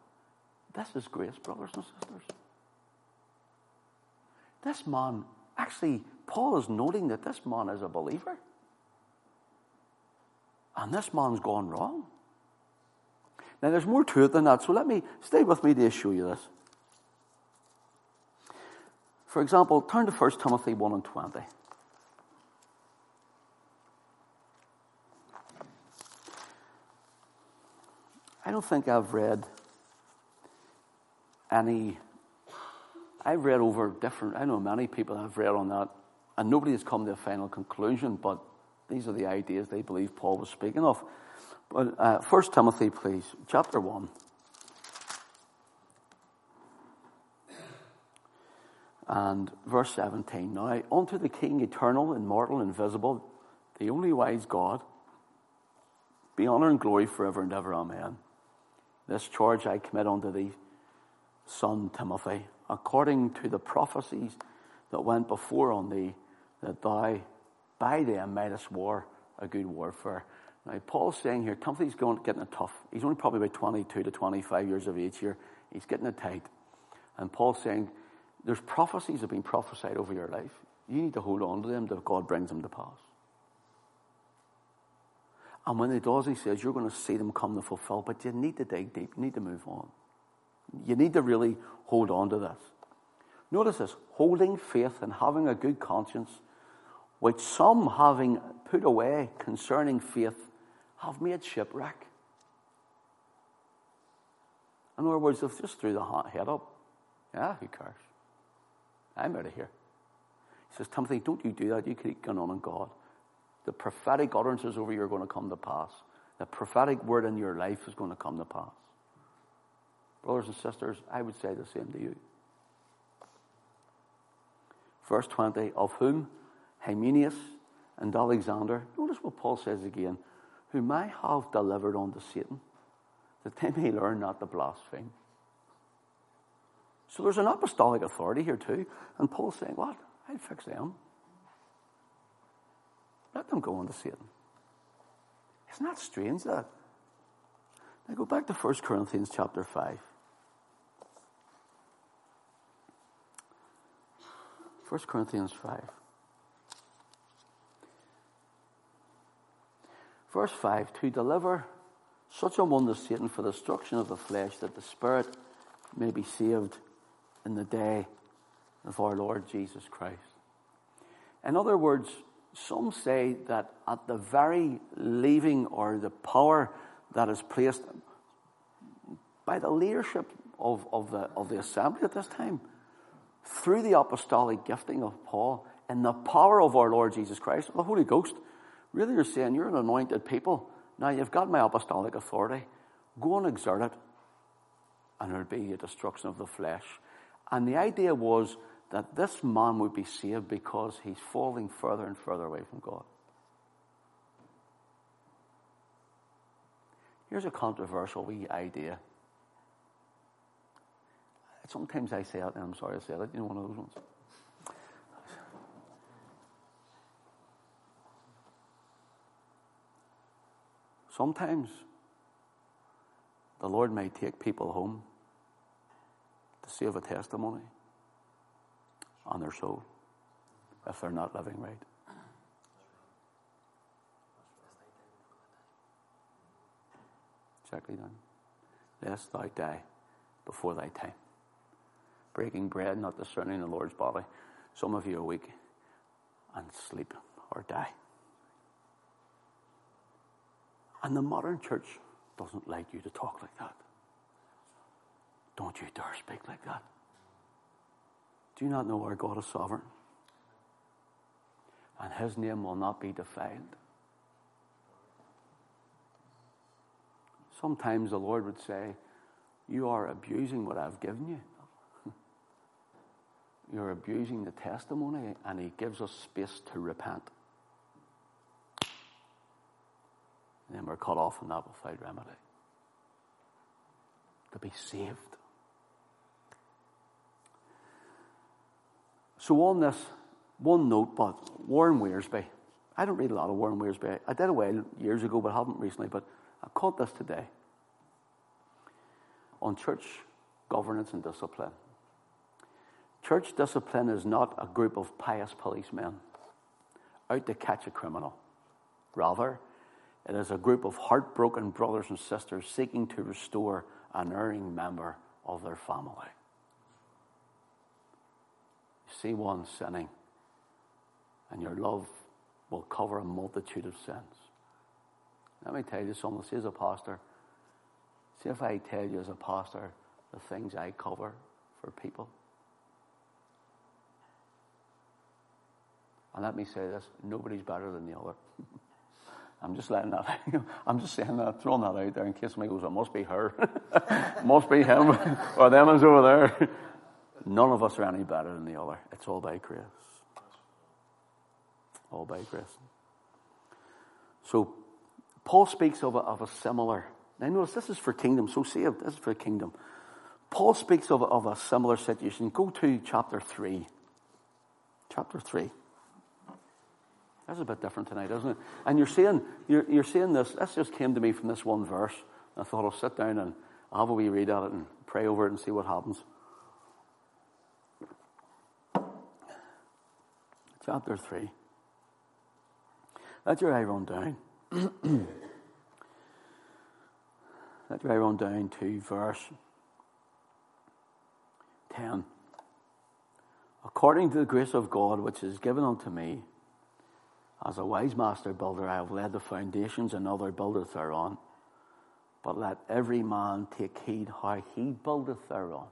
This is grace, brothers and sisters. This man, actually, Paul is noting that this man is a believer. And this man's gone wrong. Now, there's more to it than that, so let me stay with me to show you this. For example, turn to 1 Timothy 1 and 20. I don't think I've read any. I've read over different, I know many people have read on that, and nobody has come to a final conclusion, but these are the ideas they believe Paul was speaking of. But uh, First Timothy, please, chapter one. And verse 17. Now, unto the King, eternal, immortal, invisible, the only wise God, be honor and glory forever and ever. Amen. This charge I commit unto thee, son Timothy, according to the prophecies that went before on thee, that thou by them mightest war a good warfare. Now, Paul's saying here, Timothy's going, getting it tough. He's only probably about 22 to 25 years of age here. He's getting it tight. And Paul's saying, there's prophecies that have been prophesied over your life. You need to hold on to them till God brings them to pass. And when he does, he says, you're going to see them come to fulfill, but you need to dig deep. You need to move on. You need to really hold on to this. Notice this holding faith and having a good conscience, which some having put away concerning faith have made shipwreck. In other words, they've just threw the head up. Yeah, who cares? I'm out of here. He says, Timothy, don't you do that. You keep going on in God. The prophetic utterances over you are going to come to pass. The prophetic word in your life is going to come to pass. Brothers and sisters, I would say the same to you. Verse 20, of whom Hymenaeus and Alexander, notice what Paul says again, whom I have delivered unto Satan, that they may learn not to blaspheme. So there's an apostolic authority here too. And Paul's saying, What? I'll fix them. Let them go unto Satan. Isn't that strange that? Now go back to 1 Corinthians chapter 5. 1 Corinthians 5. Verse 5 To deliver such a one to Satan for the destruction of the flesh, that the spirit may be saved in the day of our Lord Jesus Christ. In other words, some say that at the very leaving or the power that is placed by the leadership of, of, the, of the assembly at this time, through the apostolic gifting of Paul and the power of our Lord Jesus Christ, the Holy Ghost, really you're saying you're an anointed people. Now you've got my apostolic authority. Go and exert it, and it'll be a destruction of the flesh. And the idea was that this man would be saved because he's falling further and further away from God. Here's a controversial wee idea. Sometimes I say it, and I'm sorry I said it. You know, one of those ones. Sometimes the Lord may take people home to save a testimony on their soul if they're not living right. Exactly done. Lest thou die before thy time. Breaking bread, not discerning the Lord's body. Some of you are weak and sleep or die. And the modern church doesn't like you to talk like that. Don't you dare speak like that. Do you not know our God is sovereign? And his name will not be defiled. Sometimes the Lord would say, You are abusing what I've given you. You're abusing the testimony, and He gives us space to repent. And then we're cut off from that without remedy. To be saved. So on this one note, but Warren Wiersbe, I don't read a lot of Warren Wiersbe. I did a while years ago, but haven't recently. But I caught this today on church governance and discipline. Church discipline is not a group of pious policemen out to catch a criminal. Rather, it is a group of heartbroken brothers and sisters seeking to restore an erring member of their family see one sinning, and your love will cover a multitude of sins. Let me tell you something. See, as a pastor, see if I tell you as a pastor the things I cover for people. And let me say this nobody's better than the other. I'm just letting that, I'm just saying that, throwing that out there in case somebody goes, it must be her, must be him, or them is over there. None of us are any better than the other. It's all by grace. All by grace. So, Paul speaks of a, of a similar. Now, notice this is for kingdom. So, saved. This is for kingdom. Paul speaks of, of a similar situation. Go to chapter 3. Chapter 3. That's a bit different tonight, isn't it? And you're saying, you're, you're saying this. This just came to me from this one verse. I thought I'll sit down and I'll have a wee read at it and pray over it and see what happens. chapter 3. Let your eye run down. Let your eye run down to verse 10. According to the grace of God which is given unto me, as a wise master builder, I have laid the foundations, another buildeth thereon. But let every man take heed how he buildeth thereon.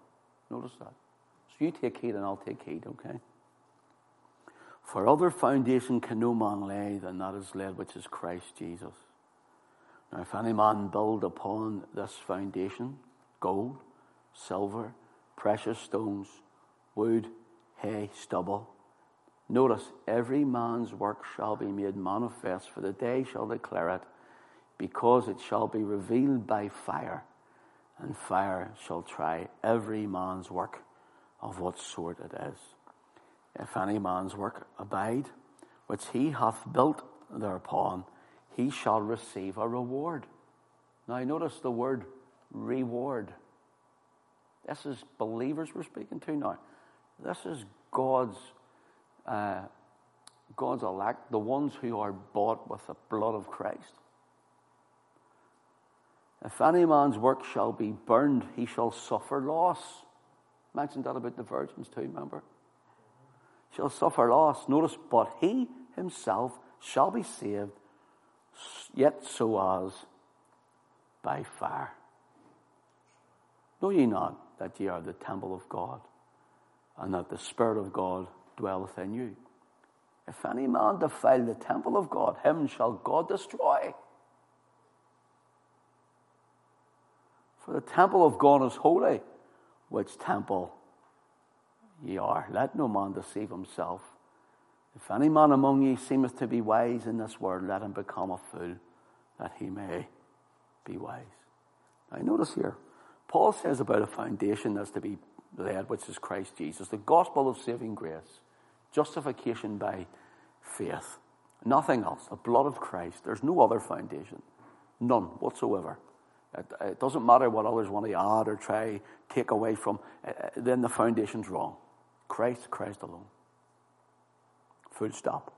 Notice that. So you take heed and I'll take heed, okay? For other foundation can no man lay than that is laid which is Christ Jesus. Now, if any man build upon this foundation gold, silver, precious stones, wood, hay, stubble, notice every man's work shall be made manifest, for the day shall declare it, because it shall be revealed by fire, and fire shall try every man's work of what sort it is if any man's work abide, which he hath built thereupon, he shall receive a reward. Now, notice the word reward. This is believers we're speaking to now. This is God's uh, God's elect, the ones who are bought with the blood of Christ. If any man's work shall be burned, he shall suffer loss. Mentioned that about the virgins too, remember? shall suffer loss. Notice, but he himself shall be saved, yet so as by fire. Know ye not that ye are the temple of God, and that the Spirit of God dwelleth in you? If any man defile the temple of God, him shall God destroy. For the temple of God is holy, which temple ye are. Let no man deceive himself. If any man among ye seemeth to be wise in this world, let him become a fool, that he may be wise. Now, notice here, Paul says about a foundation that's to be laid, which is Christ Jesus, the gospel of saving grace, justification by faith, nothing else, the blood of Christ. There's no other foundation, none whatsoever. It, it doesn't matter what others want to add or try take away from. Uh, then the foundation's wrong. Christ, Christ alone. Full stop.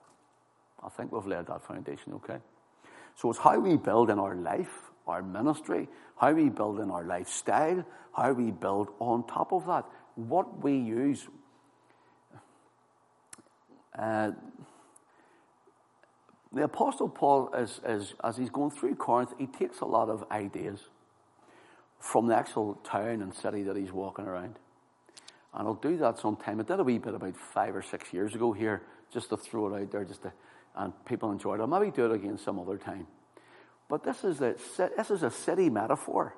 I think we've laid that foundation, okay? So it's how we build in our life, our ministry, how we build in our lifestyle, how we build on top of that, what we use. Uh, the Apostle Paul, is, is, as he's going through Corinth, he takes a lot of ideas from the actual town and city that he's walking around. And I'll do that sometime. I did a wee bit about five or six years ago here, just to throw it out there, just to, and people enjoyed it. I'll maybe do it again some other time. But this is a, this is a city metaphor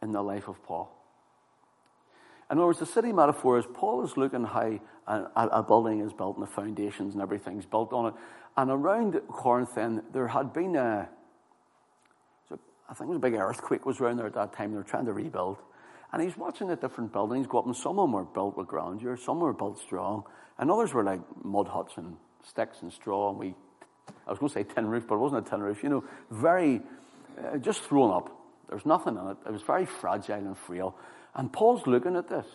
in the life of Paul. In other words, the city metaphor is Paul is looking how a, a, building is built and the foundations and everything's built on it. And around Corinth then, there had been a, I think it was a big earthquake was around there at that time. They were trying to rebuild. And he's watching the different buildings go up, and some of them were built with grandeur, some were built strong, and others were like mud huts and sticks and straw. And we, I was going to say tin roof, but it wasn't a tin roof. You know, very, uh, just thrown up. There's nothing in it. It was very fragile and frail. And Paul's looking at this.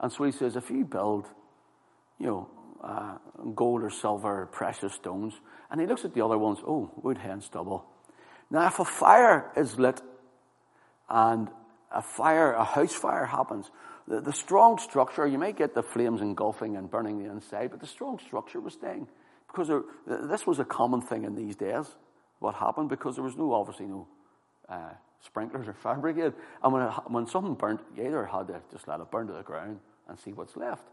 And so he says, if you build, you know, uh, gold or silver, or precious stones, and he looks at the other ones, oh, wood, hay, and stubble. Now, if a fire is lit and a fire, a house fire happens, the, the strong structure, you might get the flames engulfing and burning the inside, but the strong structure was staying. Because there, this was a common thing in these days, what happened, because there was no, obviously, no uh, sprinklers or brigade. And when, it, when something burnt, you either had to just let it burn to the ground and see what's left.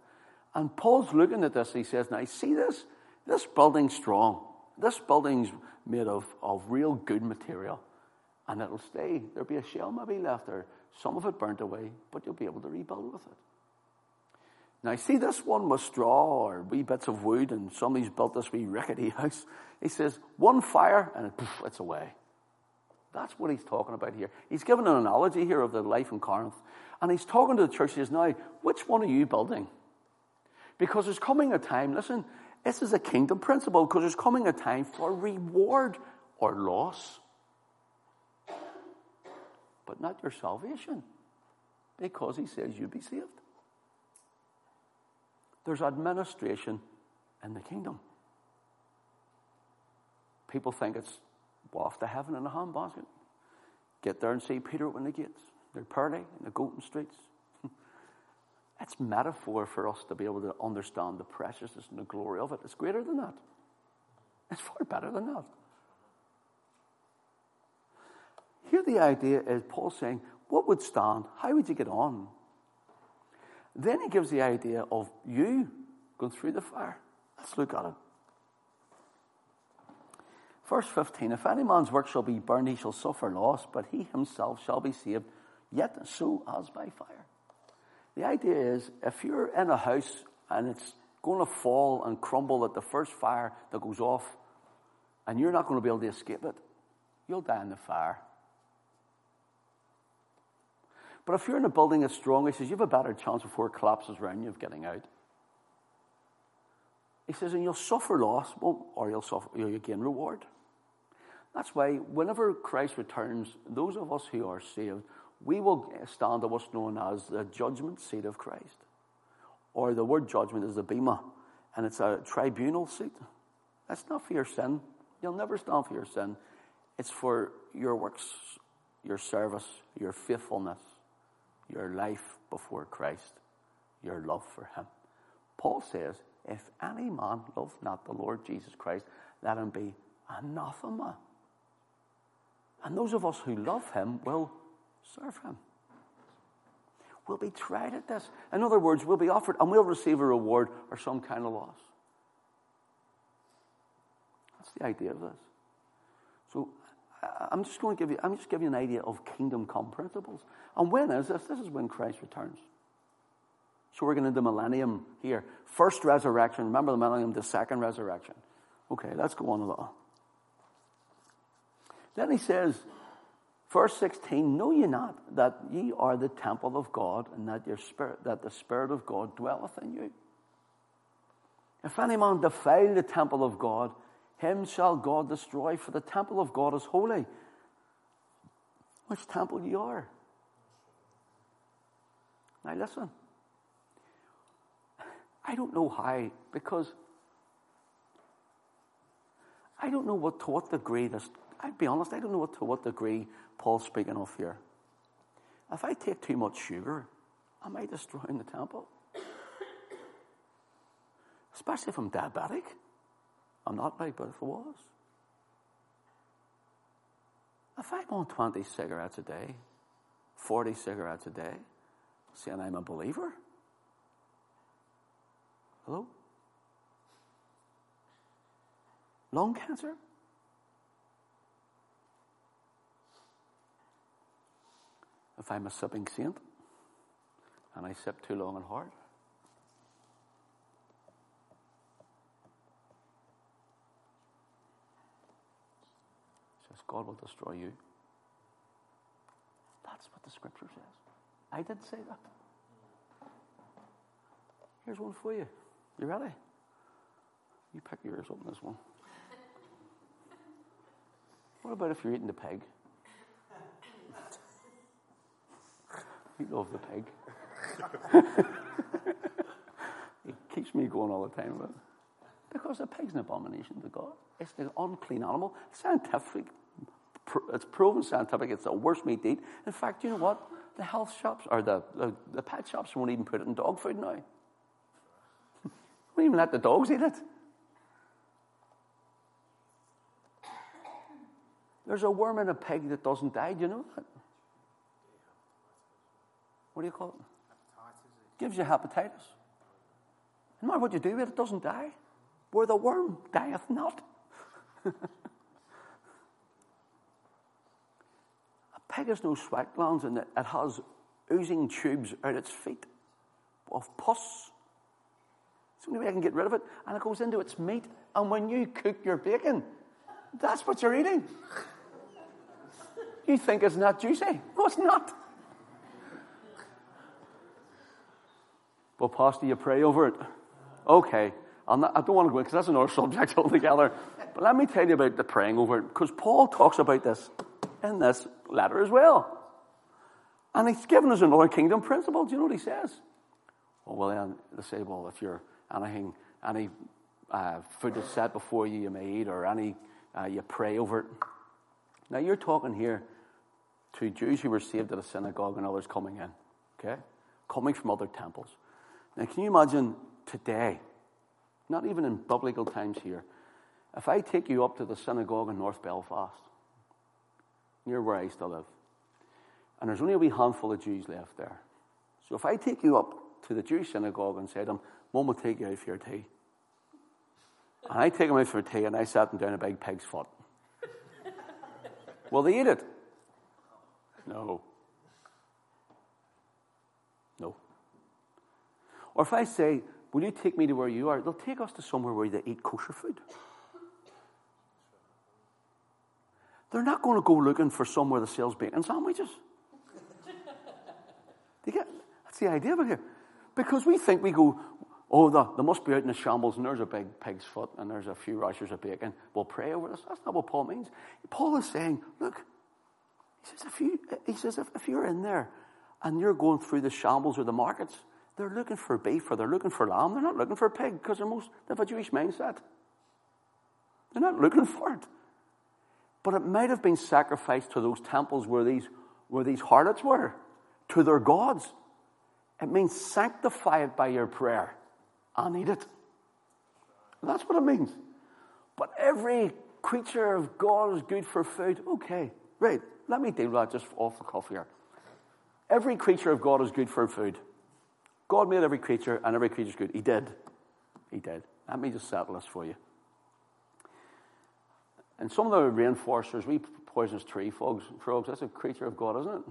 And Paul's looking at this, he says, Now, see this? This building's strong. This building's made of, of real good material. And it'll stay. There'll be a shell maybe left there. Some of it burnt away, but you'll be able to rebuild with it. Now, see, this one was straw or wee bits of wood, and somebody's built this wee rickety house. He says, one fire, and poof, it's away. That's what he's talking about here. He's given an analogy here of the life in Corinth. And he's talking to the church. He says, Now, which one are you building? Because there's coming a time, listen, this is a kingdom principle, because there's coming a time for reward or loss but not your salvation, because he says you'll be saved. There's administration in the kingdom. People think it's off to heaven in a handbasket. Get there and see Peter open the gates. They're pearly in the golden streets. It's metaphor for us to be able to understand the preciousness and the glory of it. It's greater than that. It's far better than that. Here, the idea is Paul saying, What would stand? How would you get on? Then he gives the idea of you going through the fire. Let's look at it. Verse 15 If any man's work shall be burned, he shall suffer loss, but he himself shall be saved, yet so as by fire. The idea is if you're in a house and it's going to fall and crumble at the first fire that goes off, and you're not going to be able to escape it, you'll die in the fire. But if you're in a building that's strong, he says, you have a better chance before it collapses around you of getting out. He says, and you'll suffer loss, or you'll, suffer, you'll gain reward. That's why whenever Christ returns, those of us who are saved, we will stand at what's known as the judgment seat of Christ. Or the word judgment is the bema, and it's a tribunal seat. That's not for your sin. You'll never stand for your sin. It's for your works, your service, your faithfulness, your life before Christ, your love for Him. Paul says, If any man love not the Lord Jesus Christ, let him be anathema. And those of us who love him will serve him. We'll be tried at this. In other words, we'll be offered and we'll receive a reward or some kind of loss. That's the idea of this. So I'm just going to give you, I'm just giving you an idea of kingdom come principles. And when is this? This is when Christ returns. So we're going into the millennium here. First resurrection. Remember the millennium, the second resurrection. Okay, let's go on a little. Then he says, verse 16, Know ye not that ye are the temple of God, and that your spirit that the Spirit of God dwelleth in you? If any man defile the temple of God, him shall God destroy, for the temple of God is holy. Which temple ye are? Now listen. I don't know how, because I don't know what to what degree this I'd be honest, I don't know what, to what degree Paul's speaking of here. If I take too much sugar, am I destroying the temple? Especially if I'm diabetic. I'm not right, but if I was. If I'm on 20 cigarettes a day, 40 cigarettes a day, saying I'm a believer? Hello? Lung cancer? If I'm a sipping saint and I sip too long and hard. says God will destroy you. That's what the scripture says. I did say that. Here's one for you. You ready? You pick yours up in this one. What about if you're eating the pig? You love the pig. it keeps me going all the time. But because the pig's an abomination to God. It's an unclean animal. Scientific. It's proven scientific. It's the worst meat to eat. In fact, you know what? The health shops or the, the, the pet shops won't even put it in dog food now. won't even let the dogs eat it. There's a worm in a pig that doesn't die. Do you know that? What do you call it? Hepatitis. Gives you hepatitis. No matter what you do with it, it doesn't die. Where the worm dieth not. a pig has no sweat glands and it. it has oozing tubes out its feet of pus. It's the only way I can get rid of it. And it goes into its meat. And when you cook your bacon, that's what you're eating. You think it's not juicy. No, it's not. Well, Pastor, you pray over it. Okay. Not, i don't want to go in because that's another subject altogether. But let me tell you about the praying over it because Paul talks about this in this letter as well. And he's given us another kingdom principle. Do you know what he says? Well, well then they say, well, if you're anything, any uh, food is set before you, you may eat, or any, uh, you pray over it. Now, you're talking here to Jews who were saved at a synagogue and others coming in, okay? Coming from other temples. Now, can you imagine today, not even in biblical times here, if I take you up to the synagogue in North Belfast, near where I used to live, and there's only a wee handful of Jews left there. So if I take you up to the Jewish synagogue and them, Mum will take you out for your tea. And I take them out for tea and I sat them down a big pig's foot. Will they eat it? No. Or if I say, Will you take me to where you are? They'll take us to somewhere where they eat kosher food. They're not going to go looking for somewhere that sells bacon sandwiches. Do get, that's the idea over here. Because we think we go, oh, the, they must be out in the shambles and there's a big pig's foot and there's a few rashers of bacon. We'll pray over this. That's not what Paul means. Paul is saying, look, he says, if, you, he says, if, if you're in there and you're going through the shambles or the markets, they're looking for beef or they're looking for lamb. They're not looking for pig because they're most, they have a Jewish mindset. They're not looking for it. But it might have been sacrificed to those temples where these, where these harlots were, to their gods. It means sanctify it by your prayer and eat it. That's what it means. But every creature of God is good for food. Okay, right. Let me deal with that just off the cuff here. Every creature of God is good for food. God made every creature, and every creature's good. He did. He did. Let me just settle this for you. And some of the rainforesters, we poisonous tree frogs, frogs, that's a creature of God, isn't it?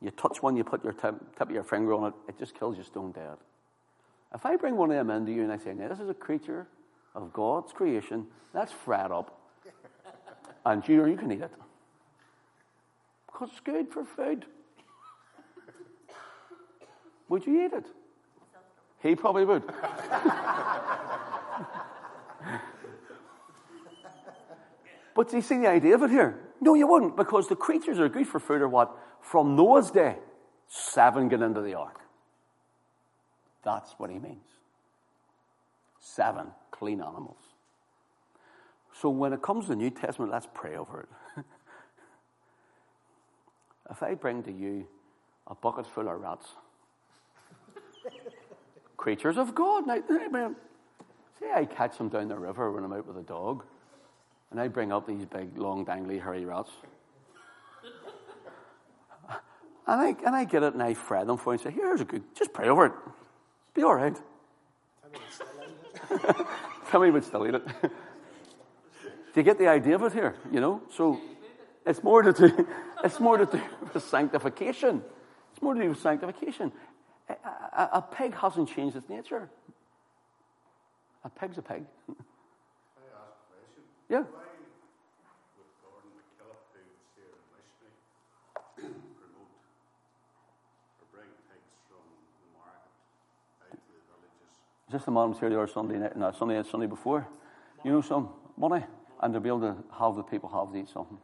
You touch one, you put your tip, tip of your finger on it, it just kills you stone dead. If I bring one of them into you and I say, now this is a creature of God's creation, that's fret up. and you, you can eat it. Because it's good for food. Would you eat it? He probably would. But do you see the idea of it here? No, you wouldn't, because the creatures are good for food or what? From Noah's day, seven get into the ark. That's what he means. Seven clean animals. So when it comes to the New Testament, let's pray over it. if I bring to you a bucket full of rats, creatures of God, now, say I catch them down the river when I'm out with a dog and I bring up these big, long, dangly, hairy rats. and, I, and I get it and I fret them for you and say, here's a good, just pray over it. Be all right. Tell me would still eat it. do you get the idea of it here? You know? So it's more to do, it's more to do with sanctification. It's more to do with sanctification. Eh, uh, A, a, pig hasn't changed its nature. A pig's a pig. yeah. just the man was here the other Sunday night, no, Sunday and Sunday before. You know, some money, and to be able to have the people have to eat something.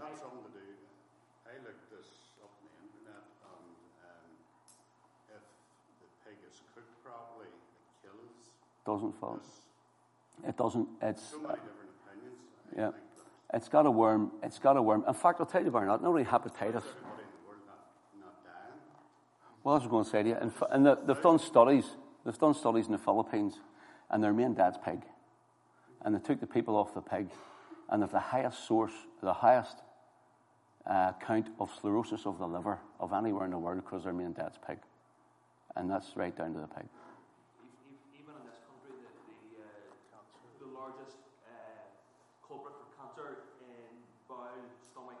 That's something to do. I looked this up on the internet, and um, if the pig is cooked properly, it kills. Doesn't fall. It doesn't. It's so many different opinions. I yeah. It's got a worm. It's got a worm. In fact, I'll tell you, Bernard, not really hepatitis. Well, I was going to say to you, and, and the, they've done studies They've done studies in the Philippines, and their main dad's pig. And they took the people off the pig, and they've the highest source, the highest uh, count of sclerosis of the liver of anywhere in the world because their main dad's pig. And that's right down to the pig. Even in this country, the, the, uh, the largest uh, culprit for cancer in bowel, stomach,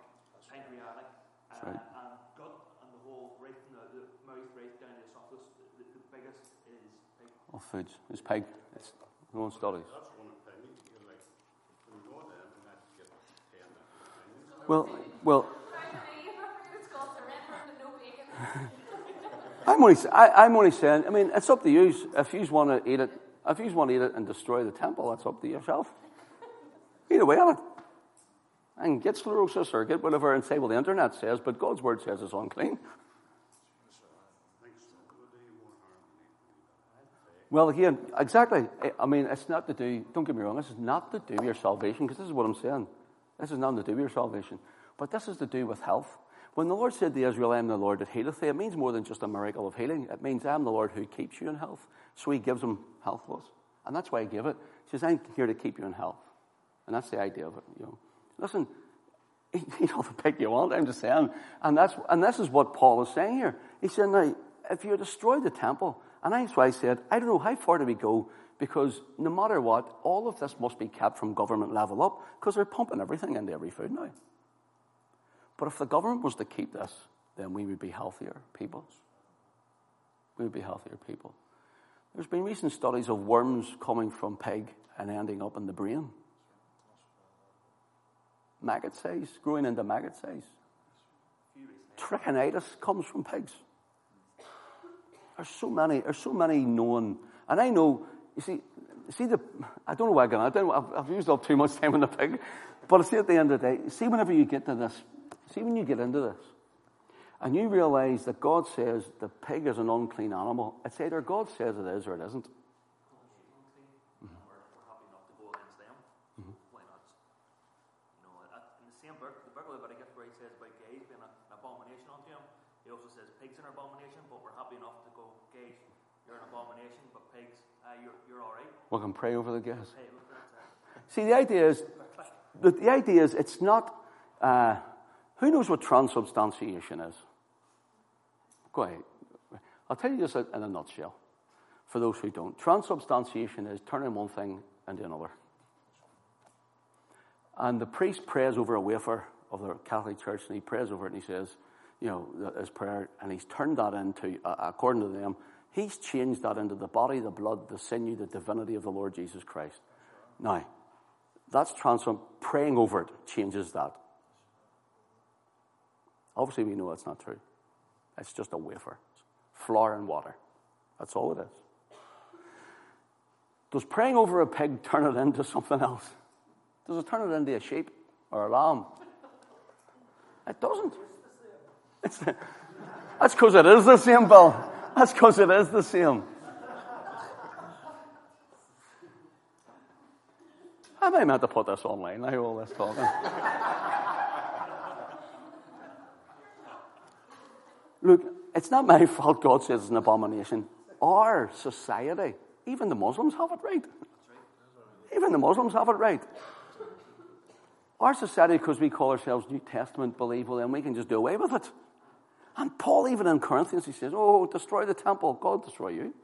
pancreatic, uh, right. and gut, and the whole right from the, the mouth right down to the esophagus, the, the biggest of foods. It's pig. It's own studies. Well, well. I'm only, I, am only saying, I mean, it's up to you. If you want to eat it, if you want to eat it and destroy the temple, that's up to yourself. Either way of it. And get sclerosis or get whatever and say, well, the internet says, but God's word says it's unclean. Well, again, exactly. I mean, it's not to do, don't get me wrong, this is not to do with your salvation, because this is what I'm saying. This is nothing to do with your salvation. But this is to do with health. When the Lord said to Israel, I am the Lord that healeth thee, it means more than just a miracle of healing. It means I am the Lord who keeps you in health. So he gives them health was. And that's why he gave it. He says, I'm here to keep you in health. And that's the idea of it, you know. Listen, you know the pig you want, I'm just saying. And that's and this is what Paul is saying here. He said, Now, if you destroy the temple, and that's why I said, I don't know how far do we go, because no matter what, all of this must be kept from government level up, because they're pumping everything into every food now. But if the government was to keep this, then we would be healthier people. We would be healthier people. There's been recent studies of worms coming from pig and ending up in the brain. Maggot size, growing into maggot size. Trichinitis comes from pigs. There's so many, there's so many known, and I know, you see, see the, I don't know why I got. I I've, I've used up too much time on the pig, but I see at the end of the day, see whenever you get to this, see when you get into this, and you realize that God says the pig is an unclean animal, it's either God says it is or it isn't. We can pray over the guests. See, the idea is, the, the idea is, it's not. Uh, who knows what transubstantiation is? Go ahead. I'll tell you this in a nutshell. For those who don't, transubstantiation is turning one thing into another. And the priest prays over a wafer of the Catholic Church, and he prays over it, and he says, you know, his prayer, and he's turned that into, uh, according to them, He's changed that into the body, the blood, the sinew, the divinity of the Lord Jesus Christ. Now, that's transformed. Praying over it changes that. Obviously, we know that's not true. It's just a wafer. flour and water. That's all it is. Does praying over a pig turn it into something else? Does it turn it into a sheep or a lamb? It doesn't. That's because it is the same, Bill. That's because it is the same. I may have to put this online now, all this talking. Look, it's not my fault God says it's an abomination. Our society, even the Muslims have it right. Even the Muslims have it right. Our society, because we call ourselves New Testament believers, then we can just do away with it. And Paul, even in Corinthians, he says, Oh, destroy the temple, God destroy you.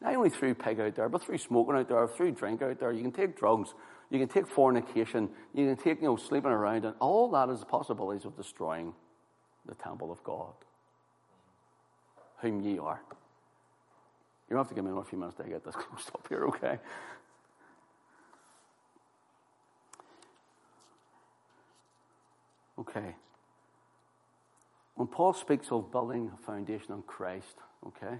Not only through pig out there, but through smoking out there, through drink out there. You can take drugs, you can take fornication, you can take, you know, sleeping around, and all that is the possibilities of destroying the temple of God, whom ye are. You don't have to give me another few minutes to get this closed up here, okay? Okay. When Paul speaks of building a foundation on Christ, okay,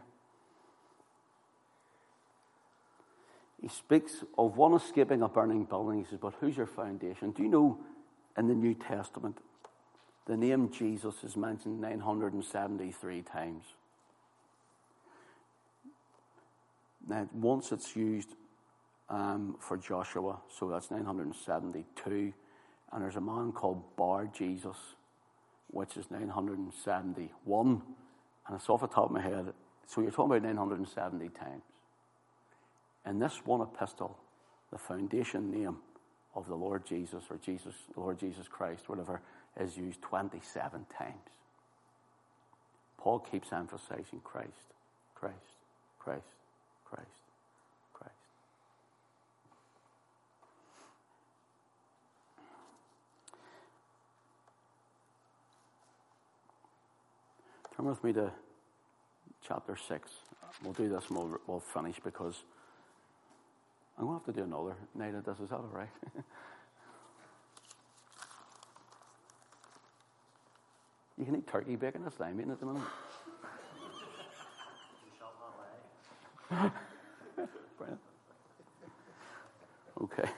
he speaks of one escaping a burning building. He says, But who's your foundation? Do you know in the New Testament, the name Jesus is mentioned 973 times? Now, once it's used um, for Joshua, so that's 972. And there's a man called Bar Jesus which is 971. And it's off the top of my head. So you're talking about 970 times. In this one epistle, the foundation name of the Lord Jesus or Jesus, Lord Jesus Christ, whatever, is used 27 times. Paul keeps emphasizing Christ, Christ, Christ, Christ. Come with me to chapter 6. We'll do this and we'll, we'll finish because I'm going to have to do another night of this. Is that all right? you can eat turkey bacon. That's lime at the moment. okay.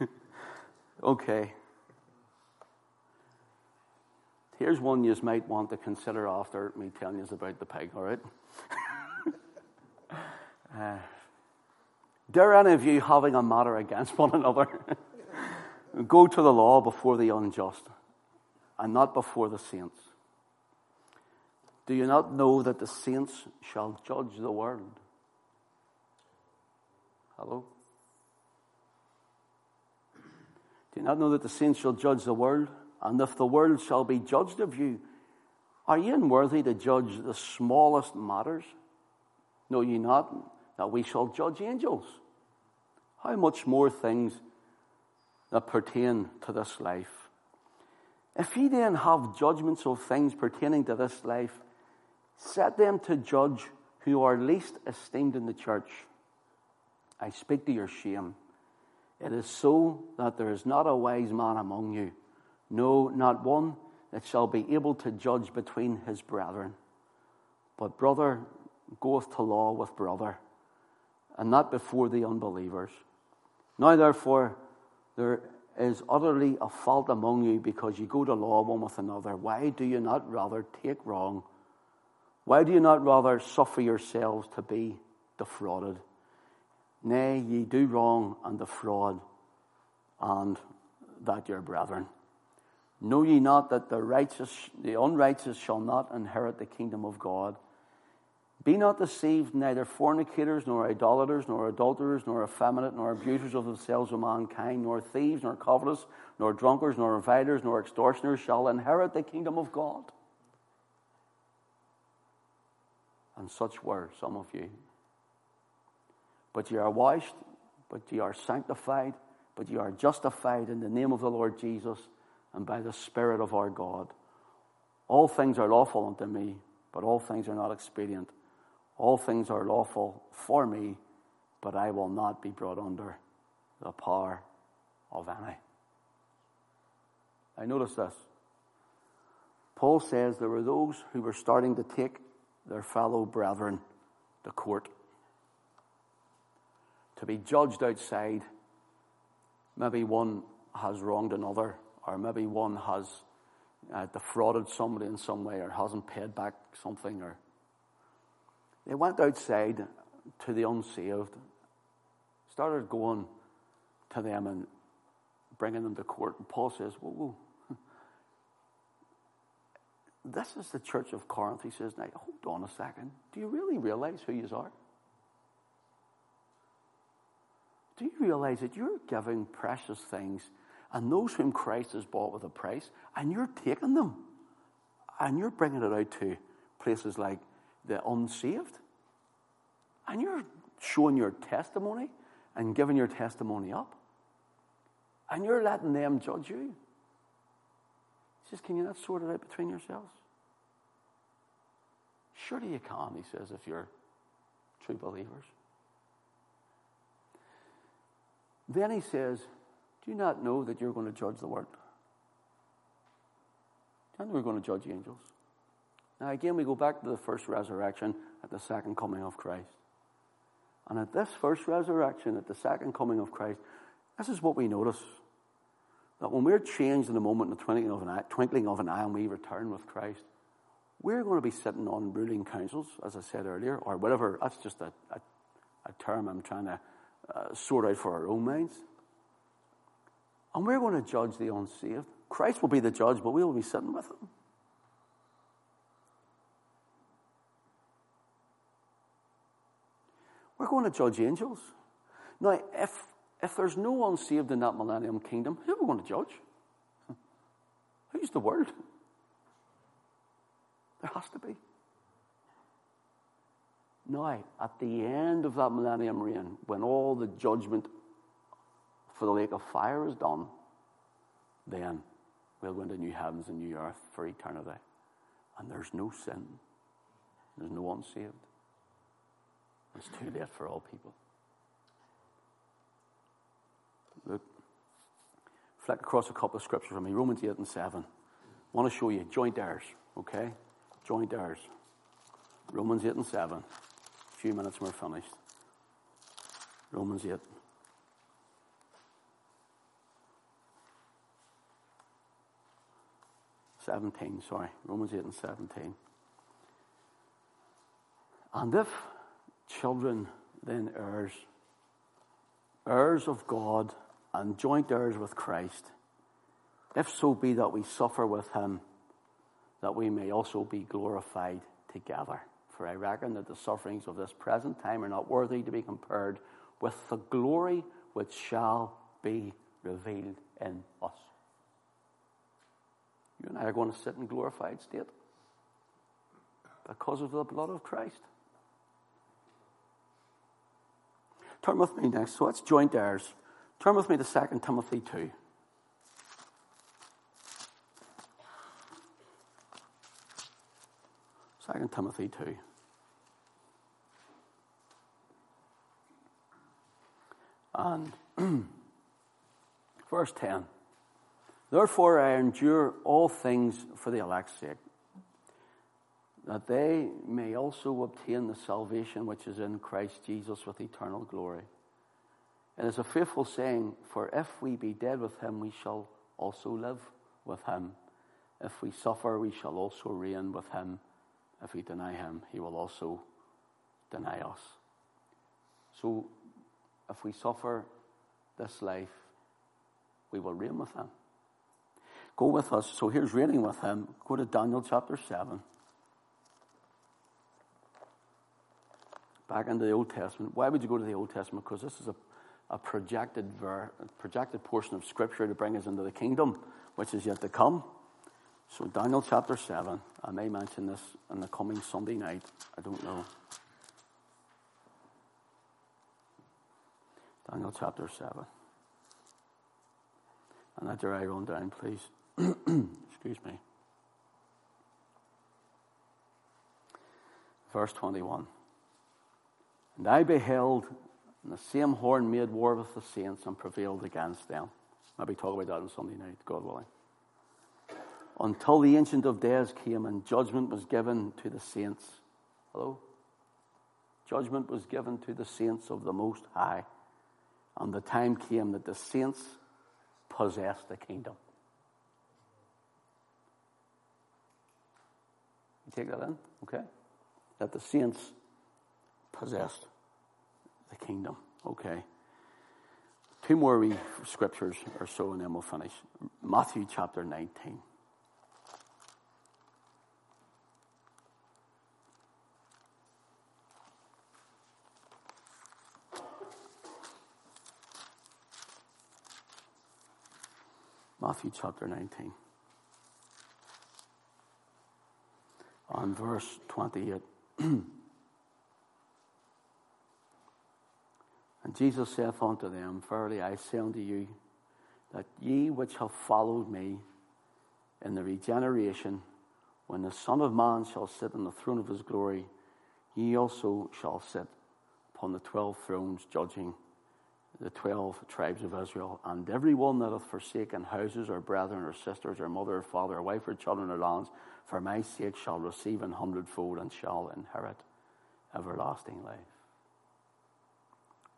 okay. Here's one you might want to consider after me telling you about the pig, all right? uh, dare any of you having a matter against one another go to the law before the unjust and not before the saints? Do you not know that the saints shall judge the world? Hello? Do you not know that the saints shall judge the world? And if the world shall be judged of you, are ye unworthy to judge the smallest matters? Know ye not that we shall judge angels? How much more things that pertain to this life? If ye then have judgments of things pertaining to this life, set them to judge who are least esteemed in the church. I speak to your shame. It is so that there is not a wise man among you, no, not one that shall be able to judge between his brethren. But brother goeth to law with brother, and not before the unbelievers. Now, therefore, there is utterly a fault among you because you go to law one with another. Why do you not rather take wrong? Why do you not rather suffer yourselves to be defrauded? Nay, ye do wrong and defraud, and that your brethren. Know ye not that the righteous, the unrighteous shall not inherit the kingdom of God? Be not deceived, neither fornicators, nor idolaters, nor adulterers, nor effeminate, nor abusers of themselves of mankind, nor thieves, nor covetous, nor drunkards, nor revilers, nor extortioners shall inherit the kingdom of God. And such were some of you. But ye are washed, but ye are sanctified, but ye are justified in the name of the Lord Jesus and by the Spirit of our God. All things are lawful unto me, but all things are not expedient. All things are lawful for me, but I will not be brought under the power of any. I notice this. Paul says there were those who were starting to take their fellow brethren to court, to be judged outside. Maybe one has wronged another, or maybe one has uh, defrauded somebody in some way, or hasn't paid back something, or they went outside to the unsaved, started going to them and bringing them to court. And Paul says, whoa, whoa. This is the church of Corinth. He says, now, hold on a second. Do you really realize who you are? Do you realize that you're giving precious things and those whom Christ has bought with a price, and you're taking them and you're bringing it out to places like the unsaved? And you're showing your testimony and giving your testimony up. And you're letting them judge you. He says, Can you not sort it out between yourselves? Surely you can, he says, if you're true believers. Then he says, Do you not know that you're going to judge the world? Know we're going to judge angels? Now, again, we go back to the first resurrection at the second coming of Christ. And at this first resurrection, at the second coming of Christ, this is what we notice. That when we're changed in a moment, in the twinkling of an eye, twinkling of an eye, and we return with Christ, we're going to be sitting on ruling councils, as I said earlier, or whatever. That's just a, a, a term I'm trying to uh, sort out for our own minds. And we're going to judge the unsaved. Christ will be the judge, but we will be sitting with him. We're going to judge angels. Now, if, if there's no unsaved in that millennium kingdom, who are we going to judge? Who's the world? There has to be. Now, at the end of that millennium reign, when all the judgment for the lake of fire is done, then we'll go into new heavens and new earth for eternity. And there's no sin, there's no one saved. It's too late for all people. Look, flick across a couple of scriptures for me Romans 8 and 7. I want to show you joint heirs, okay? Joint heirs. Romans 8 and 7. A few minutes and we're finished. Romans 8. 17, sorry. Romans 8 and 17. And if children, then heirs, heirs of God and joint heirs with Christ, if so be that we suffer with him, that we may also be glorified together. For I reckon that the sufferings of this present time are not worthy to be compared with the glory which shall be revealed in us. You and I are going to sit in glorified state because of the blood of Christ. Turn with me next. So it's joint heirs. Turn with me to 2 Timothy 2. Second Timothy 2. And verse 10. Therefore I endure all things for the elect's sake, that they may also obtain the salvation which is in Christ Jesus with eternal glory. And It is a faithful saying, for if we be dead with him, we shall also live with him. If we suffer, we shall also reign with him. If we deny him, he will also deny us. So, if we suffer this life, we will reign with him. Go with us. So here's reading with him. Go to Daniel chapter 7. Back into the Old Testament. Why would you go to the Old Testament? Because this is a, a projected, ver, a projected portion of Scripture to bring us into the kingdom, which is yet to come. So, Daniel chapter 7. I may mention this on the coming Sunday night. I don't know. Daniel chapter 7. And let your eye run down, please. Excuse me. Verse 21. And I beheld, and the same horn made war with the saints and prevailed against them. Maybe talk about that on Sunday night, God willing. Until the Ancient of Days came and judgment was given to the saints. Hello? Judgment was given to the saints of the Most High. And the time came that the saints possessed the kingdom. Take that in? Okay. That the saints possessed the kingdom. Okay. Two more wee scriptures or so, and then we'll finish. Matthew chapter 19. Matthew chapter 19. On verse 28. and Jesus saith unto them, Verily I say unto you, that ye which have followed me in the regeneration, when the Son of Man shall sit on the throne of his glory, ye also shall sit upon the twelve thrones, judging the twelve tribes of Israel, and every one that hath forsaken houses, or brethren, or sisters, or mother, or father, or wife, or children, or lands, for my sake shall receive an hundredfold and shall inherit everlasting life.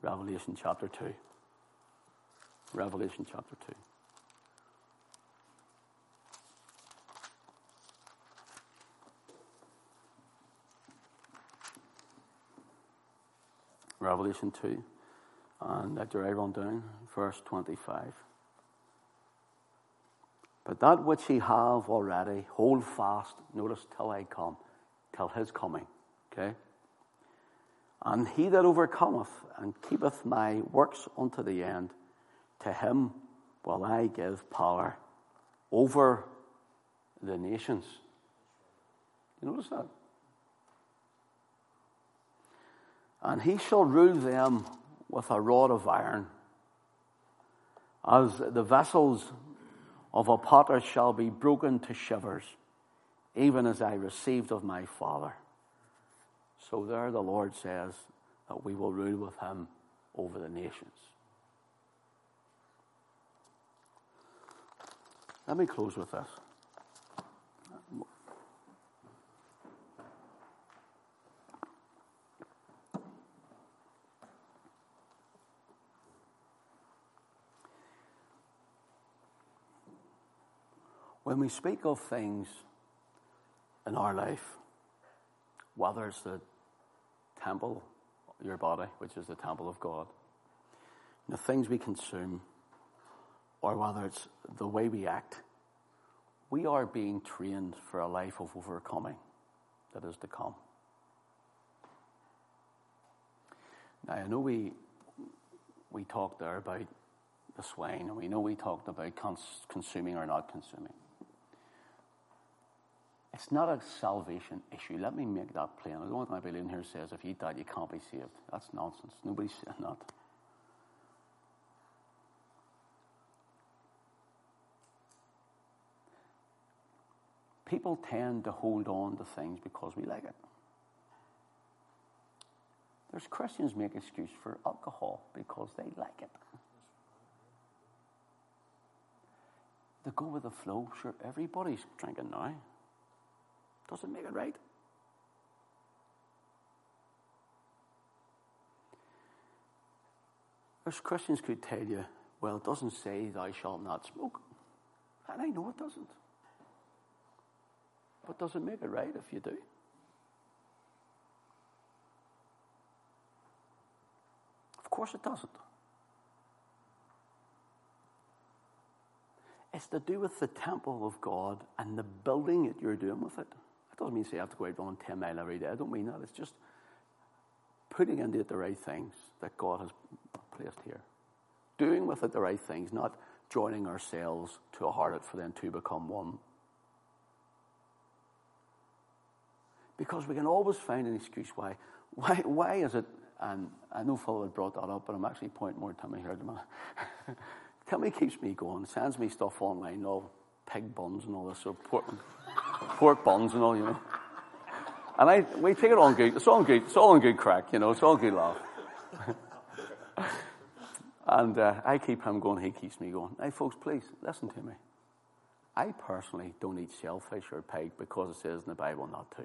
Revelation chapter 2. Revelation chapter 2. Revelation 2. And let your eye run down, verse 25. But that which ye have already, hold fast, notice, till I come, till his coming. Okay? And he that overcometh and keepeth my works unto the end, to him will I give power over the nations. You notice that? And he shall rule them with a rod of iron. As the vessels of a potter shall be broken to shivers, even as I received of my Father. So there the Lord says that we will rule with him over the nations. Let me close with this. When we speak of things in our life, whether it's the temple, your body, which is the temple of God, the things we consume, or whether it's the way we act, we are being trained for a life of overcoming that is to come. Now, I know we, we talked there about the swine, and we know we talked about cons- consuming or not consuming. It's not a salvation issue. Let me make that plain. I don't want my Bible in here says if you that, you can't be saved. That's nonsense. Nobody's saying that. People tend to hold on to things because we like it. There's Christians make excuse for alcohol because they like it. They go with the flow. Sure, everybody's drinking now. Doesn't make it right. There's Christians could tell you, well, it doesn't say thou shalt not smoke. And I know it doesn't. But does it make it right if you do? Of course it doesn't. It's to do with the temple of God and the building that you're doing with it. That doesn't mean say you have to go out running 10 mile every day. I don't mean that. It's just putting into it the right things that God has placed here. Doing with it the right things, not joining ourselves to a harlot for them to become one. Because we can always find an excuse why. Why, why is it, and I know Phil had brought that up, but I'm actually pointing more at Timmy here the minute. Timmy keeps me going, sends me stuff online, all pig buns and all this, so pork, pork buns and all, you know. And I, we take it on good, it's all good, it's all on good crack, you know, it's all good laugh. and uh, I keep him going, he keeps me going. Hey folks, please, listen to me. I personally don't eat shellfish or pig because it says in the Bible not to.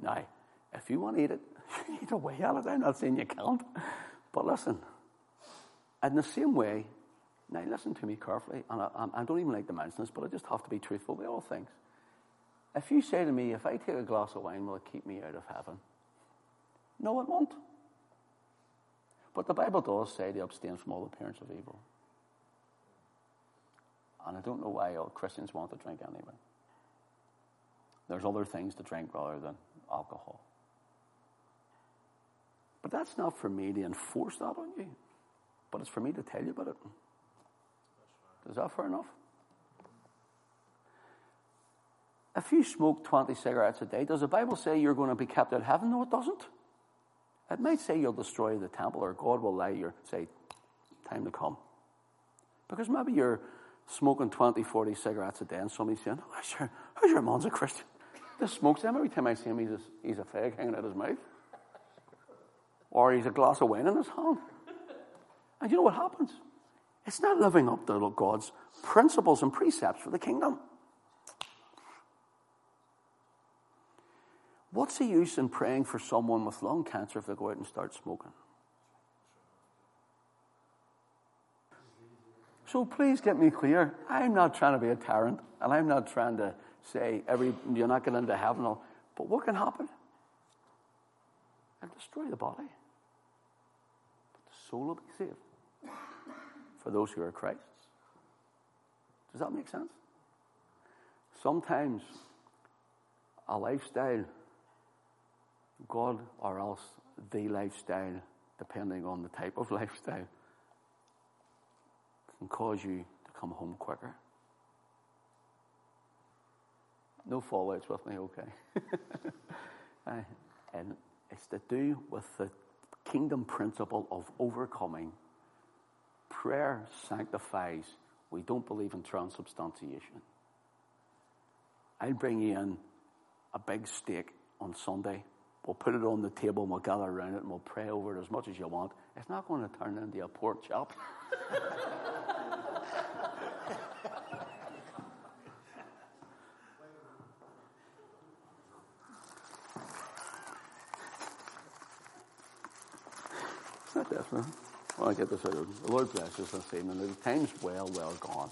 Now, if you want to eat it, you eat away at it. I'm not saying you can't. But listen, in the same way, now listen to me carefully, and I, I don't even like to mention this, but I just have to be truthful with all things. If you say to me, if I take a glass of wine, will it keep me out of heaven? No, it won't. But the Bible does say to abstain from all appearance of evil. And I don't know why all Christians want to drink anyway. There's other things to drink rather than alcohol. But that's not for me to enforce that on you, but it's for me to tell you about it. Is that fair enough? If you smoke 20 cigarettes a day, does the Bible say you're going to be kept out of heaven? No, it doesn't. It might say you'll destroy the temple or God will allow you, say, time to come. Because maybe you're smoking 20, 40 cigarettes a day and somebody's saying, oh, your, how's your man's a Christian? Just smokes him. Every time I see him, he's a, he's a fag hanging out his mouth. Or he's a glass of wine in his hand. And you know what happens? It's not living up to God's principles and precepts for the kingdom. What's the use in praying for someone with lung cancer if they go out and start smoking? So please get me clear. I'm not trying to be a tyrant, and I'm not trying to say every you're not getting into heaven. But what can happen? It'll destroy the body. But the soul will be saved. For those who are Christ's. Does that make sense? Sometimes a lifestyle, God or else the lifestyle, depending on the type of lifestyle, can cause you to come home quicker. No fallouts with me, okay? and it's to do with the kingdom principle of overcoming. Prayer sanctifies. We don't believe in transubstantiation. I'll bring you in a big steak on Sunday. We'll put it on the table and we'll gather around it and we'll pray over it as much as you want. It's not going to turn into a pork chop. it's Not definitely. Well, I get this out. The Lord bless us this evening. The time's well, well gone.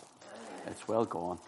It's well gone.